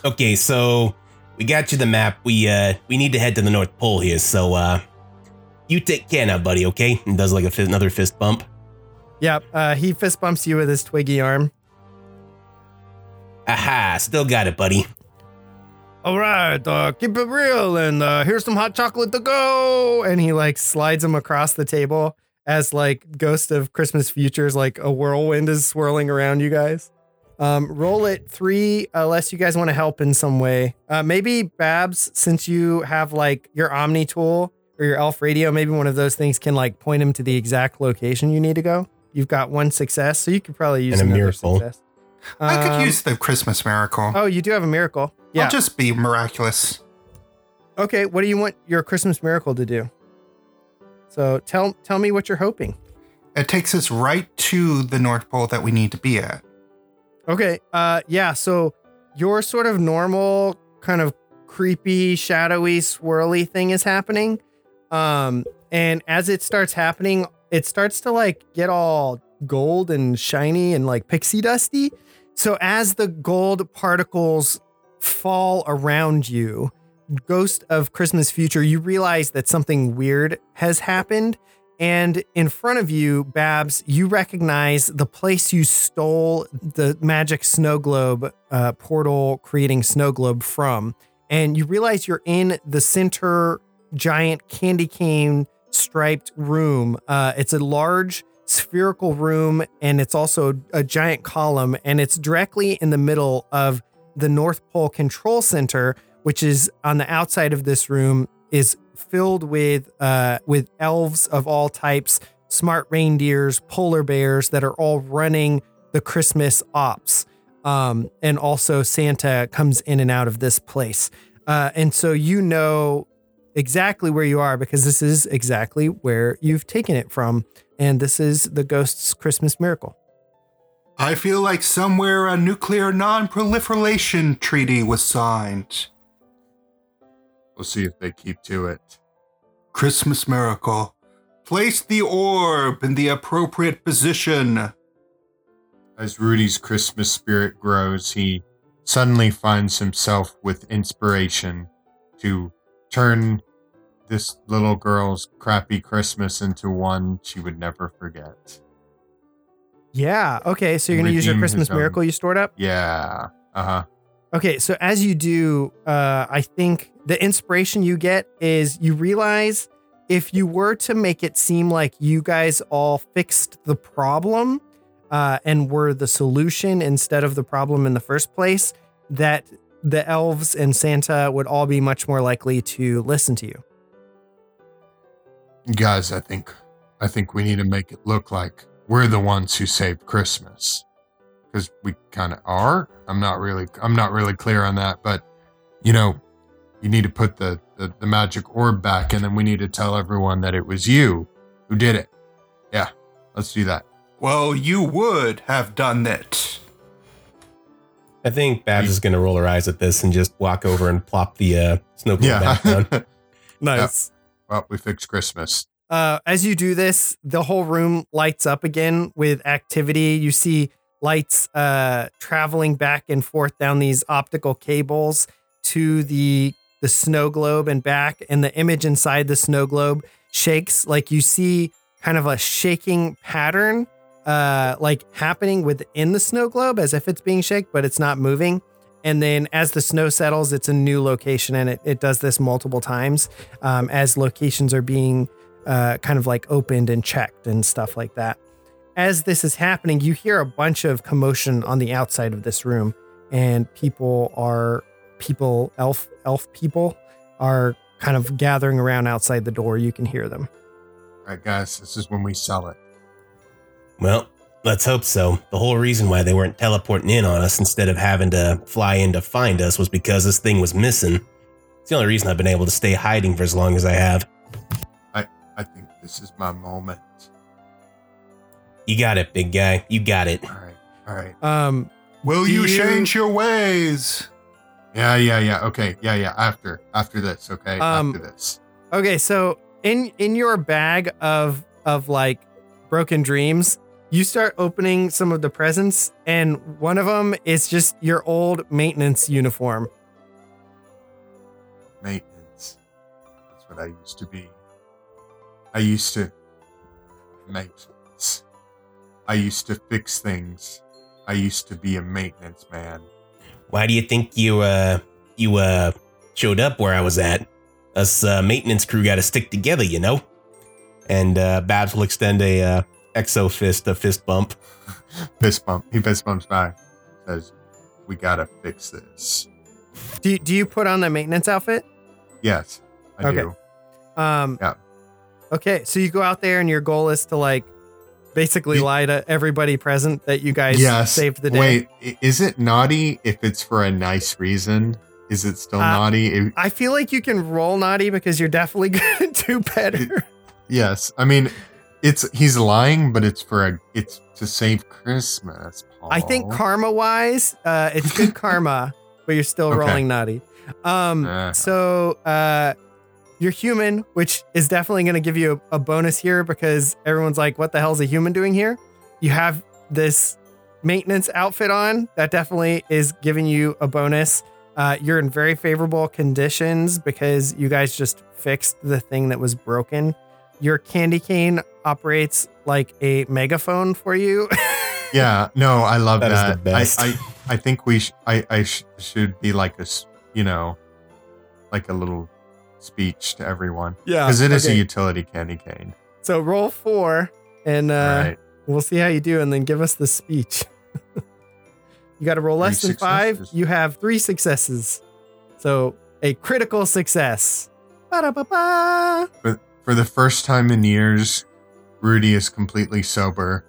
S4: Okay, so we got you the map. We uh we need to head to the North Pole here. So uh you take care now, buddy, okay? And does like a another fist bump.
S1: Yep. Uh, he fist bumps you with his twiggy arm.
S4: Aha, still got it, buddy.
S1: All right, uh, keep it real, and uh, here's some hot chocolate to go. And he like slides him across the table as like Ghost of Christmas Futures, like a whirlwind is swirling around you guys. Um, roll it three, unless you guys want to help in some way. Uh, maybe Babs, since you have like your Omni tool or your Elf radio, maybe one of those things can like point him to the exact location you need to go. You've got one success, so you could probably use
S4: And a
S1: another
S4: miracle.
S1: success.
S6: I could
S1: Um,
S6: use the Christmas miracle.
S1: Oh, you do have a miracle. Yeah.
S6: I'll just be miraculous.
S1: Okay, what do you want your Christmas miracle to do? So tell tell me what you're hoping.
S6: It takes us right to the North Pole that we need to be at.
S1: Okay, uh yeah, so your sort of normal kind of creepy, shadowy, swirly thing is happening. Um and as it starts happening, it starts to like get all gold and shiny and like pixie dusty. So as the gold particles fall around you, Ghost of Christmas Future, you realize that something weird has happened. And in front of you, Babs, you recognize the place you stole the magic snow globe uh, portal creating snow globe from. And you realize you're in the center giant candy cane striped room. Uh, it's a large spherical room and it's also a giant column. And it's directly in the middle of the North Pole Control Center, which is on the outside of this room, is filled with uh, with elves of all types, smart reindeers, polar bears that are all running the Christmas ops. Um, and also Santa comes in and out of this place. Uh, and so you know exactly where you are because this is exactly where you've taken it from. And this is the ghost's Christmas miracle.
S6: I feel like somewhere a nuclear non proliferation treaty was signed.
S5: We'll see if they keep to it.
S6: Christmas miracle. Place the orb in the appropriate position.
S5: as Rudy's Christmas spirit grows, he suddenly finds himself with inspiration to turn this little girl's crappy Christmas into one she would never forget.
S1: Yeah. Okay. So you're gonna use your Christmas miracle you stored up.
S5: Yeah. Uh huh.
S1: Okay, so as you do, uh, I think the inspiration you get is you realize if you were to make it seem like you guys all fixed the problem uh, and were the solution instead of the problem in the first place, that the elves and Santa would all be much more likely to listen to you.
S5: Guys, I think I think we need to make it look like we're the ones who saved Christmas. Because we kind of are. I'm not really I'm not really clear on that, but you know, you need to put the, the, the magic orb back and then we need to tell everyone that it was you who did it. Yeah, let's do that.
S6: Well, you would have done it.
S4: I think Babs is going to roll her eyes at this and just walk over and plop the uh, snow globe back down.
S5: Yeah. (laughs)
S1: Nice.
S5: well, we fixed Christmas.
S1: Uh, as you do this, the whole room lights up again with activity. You see lights uh, traveling back and forth down these optical cables to the the snow globe and back, and the image inside the snow globe shakes. Like you see, kind of a shaking pattern, uh, like happening within the snow globe, as if it's being shaken, but it's not moving. And then as the snow settles, it's a new location, and it, it does this multiple times um, as locations are being uh, kind of like opened and checked and stuff like that. As this is happening, you hear a bunch of commotion on the outside of this room, and people are people elf elf people are kind of gathering around outside the door. You can hear them.
S5: All right, guys, this is when we sell it.
S4: Well, let's hope so. The whole reason why they weren't teleporting in on us instead of having to fly in to find us was because this thing was missing. It's the only reason I've been able to stay hiding for as long as I have.
S5: I I think this is my moment.
S4: You got it, big guy. You got it.
S5: All right. All right.
S1: Um,
S6: Will you,
S1: you-
S6: change your ways?
S5: Yeah, yeah, yeah. Okay. Yeah, yeah. After after this, okay?
S1: Um,
S5: after this.
S1: Okay, so in in your bag of of like broken dreams, you start opening some of the presents, and one of them is just your old maintenance uniform.
S5: Maintenance. That's what I used to be. I used to maintenance. I used to fix things. I used to be a maintenance man.
S4: Why do you think you uh you uh showed up where I was at? Us uh, maintenance crew got to stick together, you know. And uh, Babs will extend a uh, exo fist, a fist bump. (laughs)
S5: Fist bump. He fist bumps back. Says, "We gotta fix this."
S1: Do you, do you put on the maintenance outfit?
S5: Yes, I
S1: Okay.
S5: do.
S1: Um,
S5: Yeah.
S1: Okay, so you go out there, and your goal is to like basically lie to everybody present that you guys
S5: yes.
S1: saved the day.
S5: Wait, is it naughty if it's for a nice reason? Is it still
S1: Uh,
S5: naughty? If-
S1: I feel like you can roll naughty because you're definitely (laughs) gonna do better.
S5: yes. I mean, it's he's lying, but it's for a it's to save Christmas.
S1: I think karma wise, uh, it's good (laughs) karma, but you're still
S5: Okay.
S1: rolling naughty. Um,
S5: Uh.
S1: so uh, you're human, which is definitely going to give you a, a bonus here because everyone's like, "What the hell's a human doing here?" You have this maintenance outfit on that definitely is giving you a bonus. Uh, you're in very favorable conditions because you guys just fixed the thing that was broken. Your candy cane operates like a megaphone for you. (laughs)
S5: Yeah, no, I love
S4: That is
S5: that.
S4: the best.
S5: I, I, I think we, sh- I, I sh- should be like a, you know, like a little speech to everyone
S1: yeah,
S5: because it is
S1: okay.
S5: a utility candy cane.
S1: So roll four, and uh,
S5: All right.
S1: we'll see how you do, and then give us the speech. (laughs) you got to roll less
S5: Three
S1: than five. You have three successes, so a critical success. Ba-da-ba-ba.
S5: For the first time in years, Rudy is completely sober,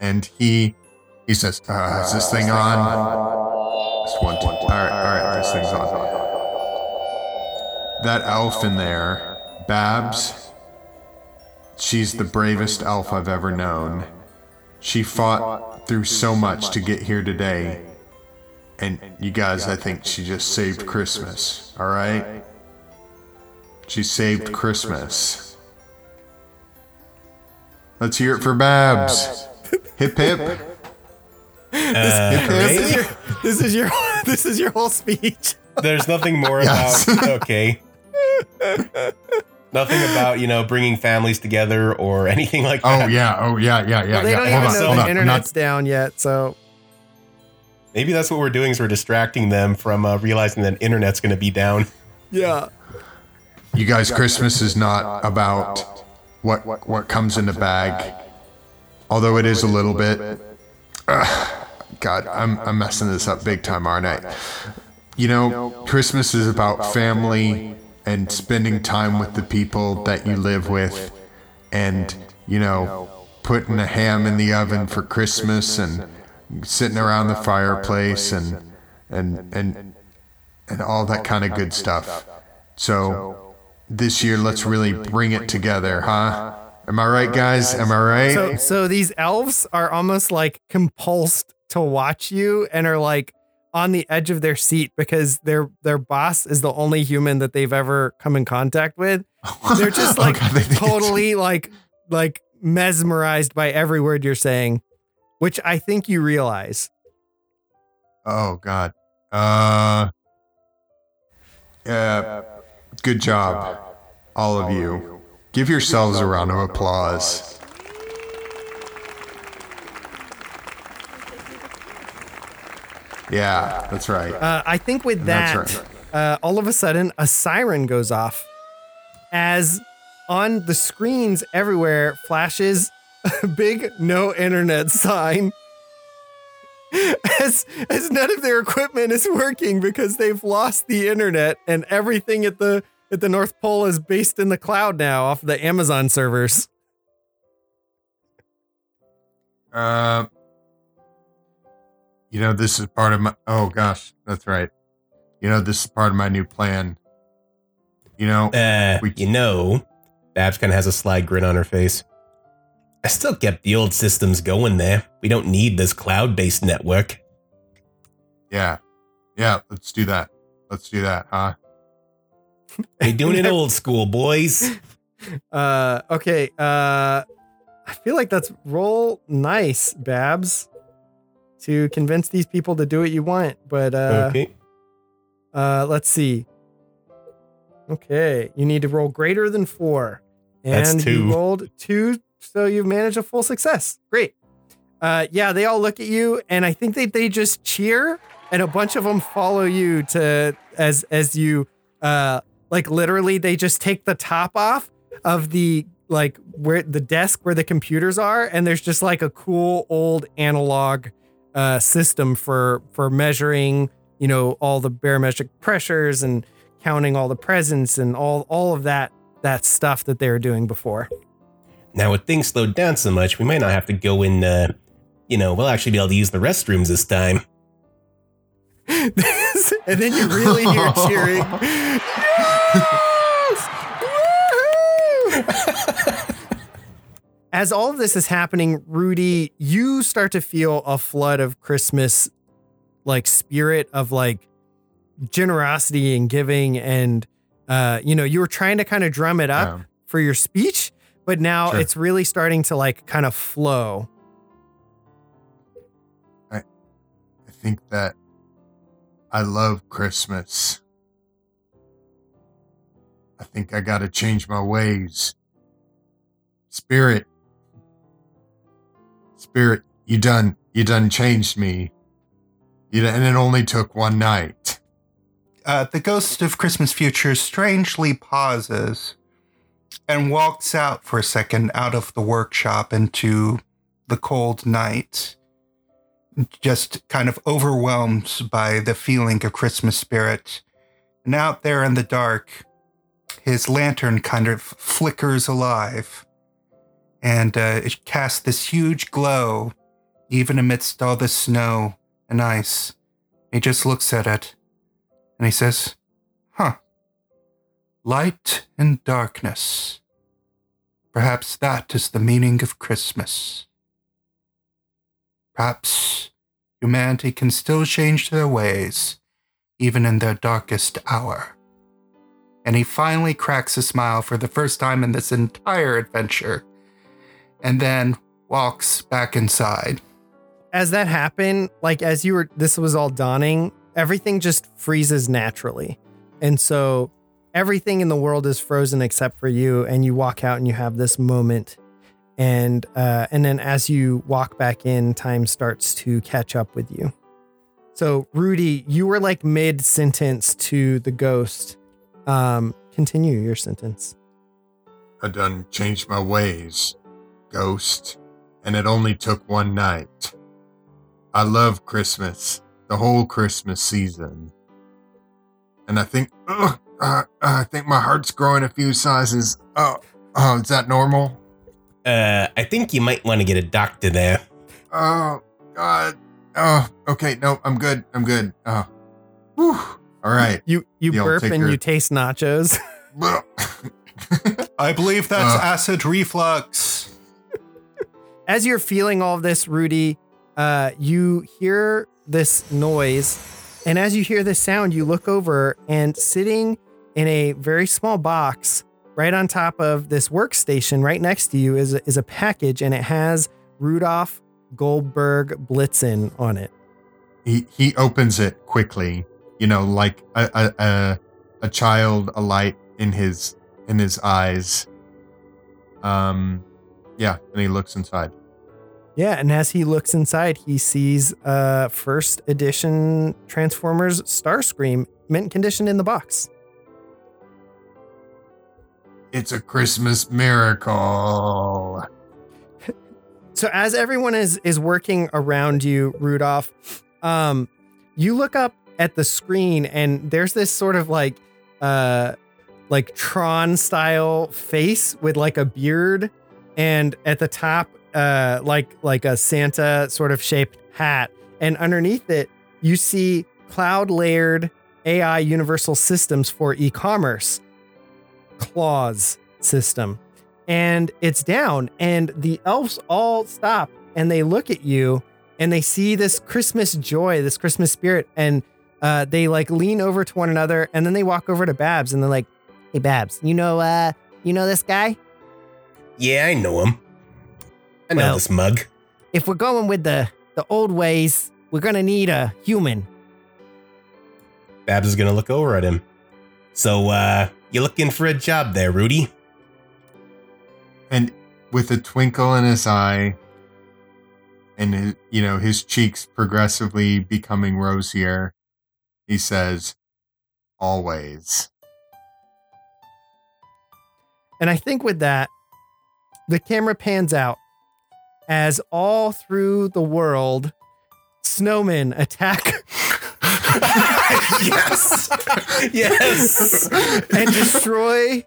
S5: and he, he says, uh, "Is this thing on?" This one, two, all right, all right, this thing's on. That elf in there, Babs. She's the bravest elf I've ever known. She fought through so much to get here today. And you guys, I think she just saved Christmas, alright? She saved Christmas. Let's hear it for Babs. Hip hip. (laughs)
S4: Uh,
S1: This is your this is your (laughs) this is your whole speech.
S4: There's nothing more
S5: Yes.
S4: about okay. (laughs) nothing about you know bringing families together or (laughs) anything like that.
S5: Oh yeah. Oh yeah. Yeah. Yeah.
S1: Well, they
S5: yeah.
S1: don't
S5: hold
S1: even
S5: on.
S1: know
S5: hold
S1: the
S5: on.
S1: Internet's
S5: not,
S1: down yet, so
S4: Maybe that's what we're doing is we're distracting them from uh, realizing that internet's going to be down. (laughs)
S1: yeah.
S5: you guys, Christmas is not about what what comes in the bag, although it is a little bit. Ugh, God, I'm I'm messing this up big time, aren't I? You know, Christmas is about family and spending time with the people that you live with, and you know, putting a ham in the oven for Christmas and sitting around the fireplace and and and and all that kind of good stuff. So this year, let's really bring it together, huh? Am I right, guys? Am I right?
S1: So so these elves are almost like compulsed to watch you and are like on the edge of their seat because their their boss is the only human that they've ever come in contact with. (laughs) They're just like
S5: Okay, they
S1: totally like like mesmerized by every word you're saying, which I think you realize.
S5: Oh God. Uh. Yeah. Good job, all of you. Give yourselves a round of applause. Yeah, that's right.
S1: Uh, I think with that,
S5: right.
S1: uh, all of a sudden, a siren goes off as on the screens everywhere flashes a (laughs) big no internet sign. (laughs) As, as none of their equipment is working because they've lost the internet and everything at the at the North Pole is based in the cloud now off the Amazon servers.
S5: Uh, you know, this is part of my. Oh gosh, that's right. You know, this is part of my new plan. You know,
S4: Uh,
S5: We-
S4: you know, Babs kind of has a sly grin on her face. I still kept the old systems going there. We don't need this cloud-based network.
S5: yeah, yeah. Let's do that. Let's do that, huh? (laughs)
S4: We're doing it (laughs) old school, boys. (laughs)
S1: Uh, okay. Uh, I feel like that's roll nice, Babs, to convince these people to do what you want. But uh,
S4: okay.
S1: uh, let's see. Okay, you need to roll greater than four, and
S4: That's two.
S1: you rolled two, so you've managed a full success. Great. Uh, yeah, they all look at you, and I think they they just cheer, and a bunch of them follow you to as as you uh like literally they just take the top off of the like where the desk where the computers are and there's just like a cool old analog uh system for for measuring you know all the barometric pressures and counting all the presents and all all of that that stuff that they were doing before
S4: Now, with things slowed down so much, we might not have to go in. Uh, you know, we'll actually be able to use the restrooms this time. (laughs)
S1: and then you really hear (laughs) cheering (laughs) Yes! Woohoo! As all of this is happening, Rudy, you start to feel a flood of Christmas like spirit of like generosity and giving and uh you know, you were trying to kind of drum it up
S5: Yeah.
S1: for your speech, but now
S5: Sure.
S1: it's really starting to like kind of flow.
S5: I I think that I love Christmas. I think I got to change my ways. Spirit. Spirit, you done you done changed me. You done, and it only took one night.
S6: Uh, the ghost of Christmas Future strangely pauses and walks out for a second out of the workshop into the cold night, just kind of overwhelmed by the feeling of Christmas spirit. And out there in the dark, his lantern kind of flickers alive and uh, it casts this huge glow even amidst all the snow and ice. He just looks at it and he says, Huh. Light and darkness. Perhaps that is the meaning of Christmas. Perhaps humanity can still change their ways, even in their darkest hour. And he finally cracks a smile for the first time in this entire adventure, and then walks back inside.
S1: as that happened, like as you were, this was all dawning, everything just freezes naturally. And so everything in the world is frozen except for you. And you walk out and you have this moment. And, uh, and then as you walk back in, time starts to catch up with you. So, Rudy, you were like mid sentence to the ghost. Um, continue your sentence.
S5: I done changed my ways, ghost, and it only took one night. I love Christmas, the whole Christmas season. And I think, ugh, uh, I think my heart's growing a few sizes. Oh, oh, is that normal?
S4: Uh, I think you might want to get a doctor there.
S5: Oh, God. Oh, okay. No, I'm good. I'm good. Oh, whew. All right.
S1: You you
S5: Yeah,
S1: burp and
S5: her-
S1: you taste nachos. (laughs) (laughs)
S6: I believe that's
S5: Uh.
S6: acid reflux.
S1: As you're feeling all of this, Rudy, uh, you hear this noise. And as you hear this sound, you look over and sitting in a very small box right on top of this workstation right next to you is, is a package and it has Rudolph Goldberg Blitzen on it.
S5: he he opens it quickly you know like a a, a a child a light in his in his eyes um yeah and he looks inside
S1: Yeah, and as he looks inside, he sees uh first edition Transformers Starscream mint condition in the box.
S5: it's a christmas miracle (laughs)
S1: So as everyone is is working around you, Rudolph, um, you look up at the screen and there's this sort of like uh like Tron style face with like a beard and at the top uh like like a Santa sort of shaped hat. And underneath it you see cloud layered AI universal systems for e-commerce. Clause system. And it's down and the elves all stop and they look at you and they see this christmas joy this christmas spirit and uh, they like lean over to one another and then they walk over to babs and they're like hey babs you know uh you know this guy
S4: Yeah, I know him. I know
S1: Well-
S4: this mug.
S1: if we're going with the the old ways we're gonna need a human
S4: Babs is gonna look over at him. So, uh, you looking for a job there, Rudy?
S5: and with a twinkle in his eye and his, you know his cheeks progressively becoming rosier he says always
S1: And I think with that, the camera pans out as all through the world, snowmen attack
S4: yes. yes.
S1: and destroy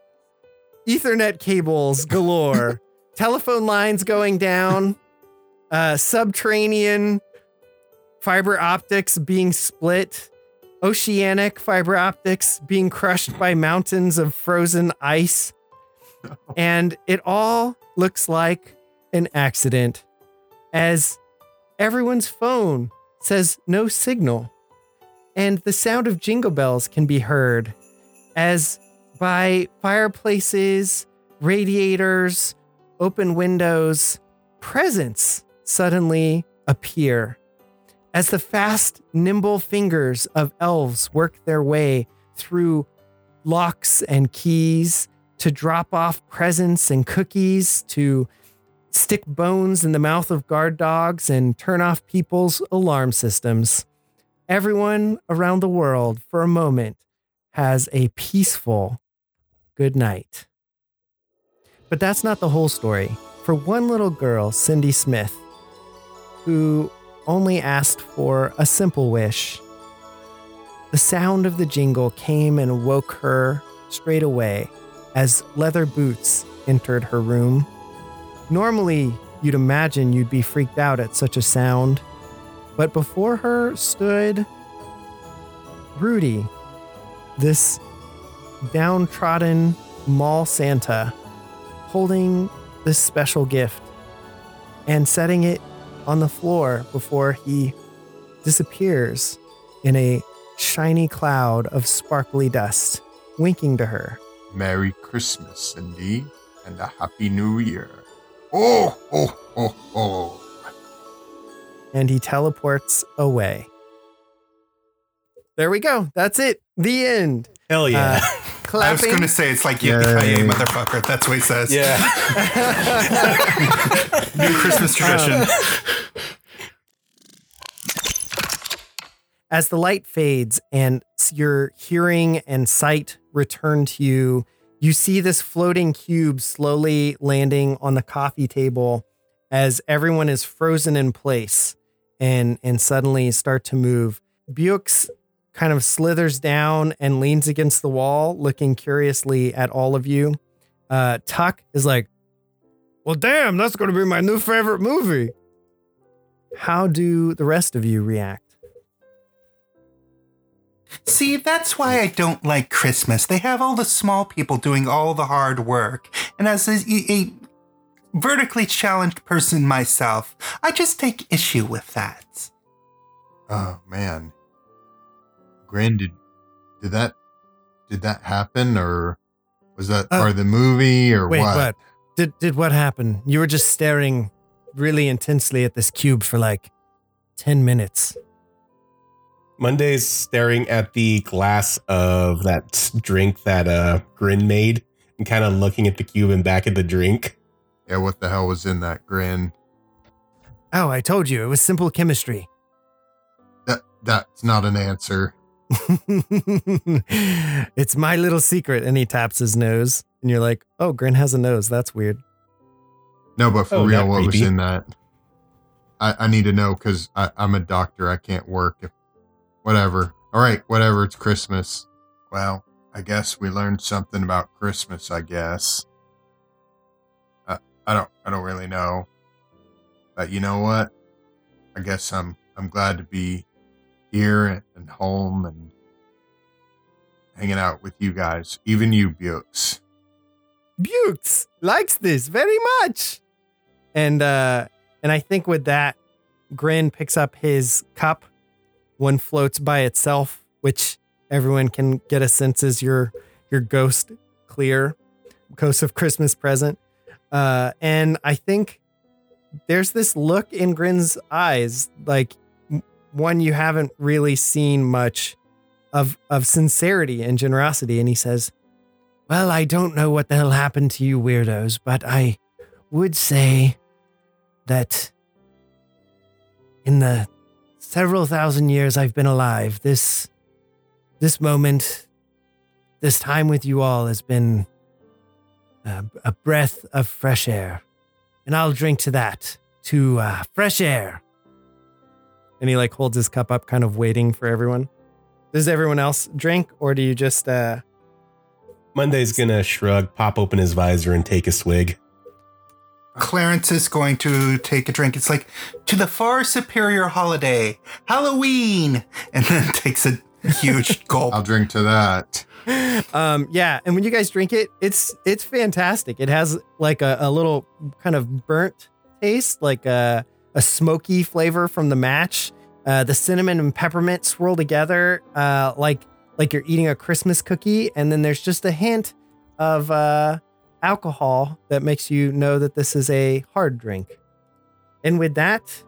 S1: Ethernet cables galore, telephone lines going down, uh, subterranean fiber optics being split, oceanic fiber optics being crushed by mountains of frozen ice. (laughs) And it all looks like an accident as everyone's phone says no signal. And the sound of jingle bells can be heard as by fireplaces, radiators, open windows, presents suddenly appear. As the fast, nimble fingers of elves work their way through locks and keys to drop off presents and cookies, to stick bones in the mouth of guard dogs and turn off people's alarm systems. Everyone around the world, for a moment, has a peaceful good night. But that's not the whole story. For one little girl, Cindy Smith, who only asked for a simple wish, the sound of the jingle came and woke her straight away as leather boots entered her room. Normally, you'd imagine you'd be freaked out at such a sound, but before her stood Rudy, this downtrodden mall Santa, holding this special gift and setting it on the floor before he disappears in a shiny cloud of sparkly dust, winking to her.
S5: Merry christmas cindy and a happy new year oh oh oh oh
S1: and he teleports away. There we go. That's it. The end.
S4: Hell yeah.
S1: Uh, (laughs)
S6: I was going to say it's like
S5: Yay.
S6: yippee motherfucker. That's what he says.
S4: yeah. (laughs)
S6: New Christmas tradition.
S1: As the light fades and your hearing and sight return to you, you see this floating cube slowly landing on the coffee table as everyone is frozen in place and and suddenly start to move. Bux kind of slithers down and leans against the wall, looking curiously at all of you. Uh, Tuck is like, "Well, damn, that's going to be my new favorite movie." How do the rest of you react?
S6: See, that's why I don't like Christmas. They have all the small people doing all the hard work. And as a, a vertically challenged person myself, I just take issue with that.
S5: Oh man, Grin, did did that did that happen, or was that
S1: Uh,
S5: part of the movie, or
S1: Wait,
S5: what?
S1: what? Did did what happen? You were just staring really intensely at this cube for like 10 minutes.
S4: Monday's staring at the glass of that drink that uh Grin made and kind of looking at the cube and back at the drink.
S5: Yeah, what the hell was in that Grin?
S1: Oh, I told you, it was simple chemistry.
S5: That that's not an answer. (laughs)
S1: it's my little secret. And he taps his nose. And you're like, oh, Grin has a nose. That's weird.
S5: No, but for
S4: Oh,
S5: real,
S4: not
S5: what was in that? I, I need to know because I'm a doctor. I can't work. If whatever. All right, whatever. It's Christmas. Well, I guess we learned something about Christmas. I guess. I, I don't. I don't really know. But you know what? I guess I'm. I'm glad to be here and, and home and hanging out with you guys. Even you, Bux.
S1: Bux likes this very much. And uh and I think with that, Grin picks up his cup. One floats by itself, which everyone can get a sense is your your ghost clear, ghost of Christmas present. Uh and I think there's this look in Grin's eyes, like one you haven't really seen much of of sincerity and generosity. And he says, well, I don't know what the hell happened to you weirdos, but I would say that in the several thousand years I've been alive, this this moment, this time with you all has been a, a breath of fresh air. And I'll drink to that, to uh, fresh air. And he like holds his cup up, kind of waiting for everyone. Does everyone else drink, or do you just uh
S4: Monday's gonna shrug, pop open his visor, and take a swig.
S6: Clarence is going to take a drink. It's like, to the far superior holiday, Halloween, and then (laughs) takes a huge (laughs) gulp.
S5: I'll drink to that.
S1: um yeah and when you guys drink it it's it's fantastic it has like a, a little kind of burnt taste like a, a smoky flavor from the match uh the cinnamon and peppermint swirl together uh like like you're eating a christmas cookie and then there's just a hint of uh alcohol that makes you know that this is a hard drink and with that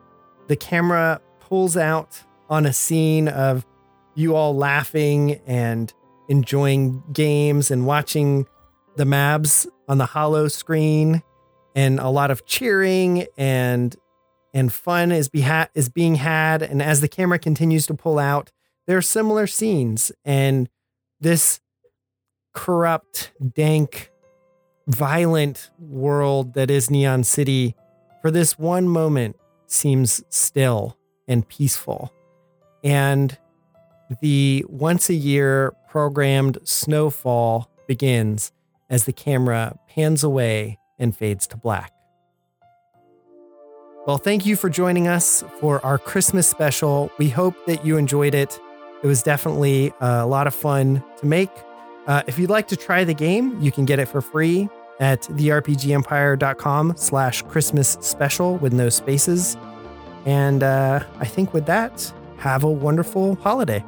S1: the camera pulls out on a scene of you all laughing and enjoying games and watching the Mabs on the hollow screen, and a lot of cheering and and fun is beha- is being had. And as the camera continues to pull out, there are similar scenes, and this corrupt, dank, violent world that is Neon City, for this one moment, seems still and peaceful, and the once a year programmed snowfall begins as the camera pans away and fades to black. Well, thank you for joining us for our Christmas special. We hope that you enjoyed it. It was definitely a lot of fun to make. Uh, if you'd like to try the game, you can get it for free at therpgempire.com slash Christmas special with no spaces. And uh, I think with that, have a wonderful holiday.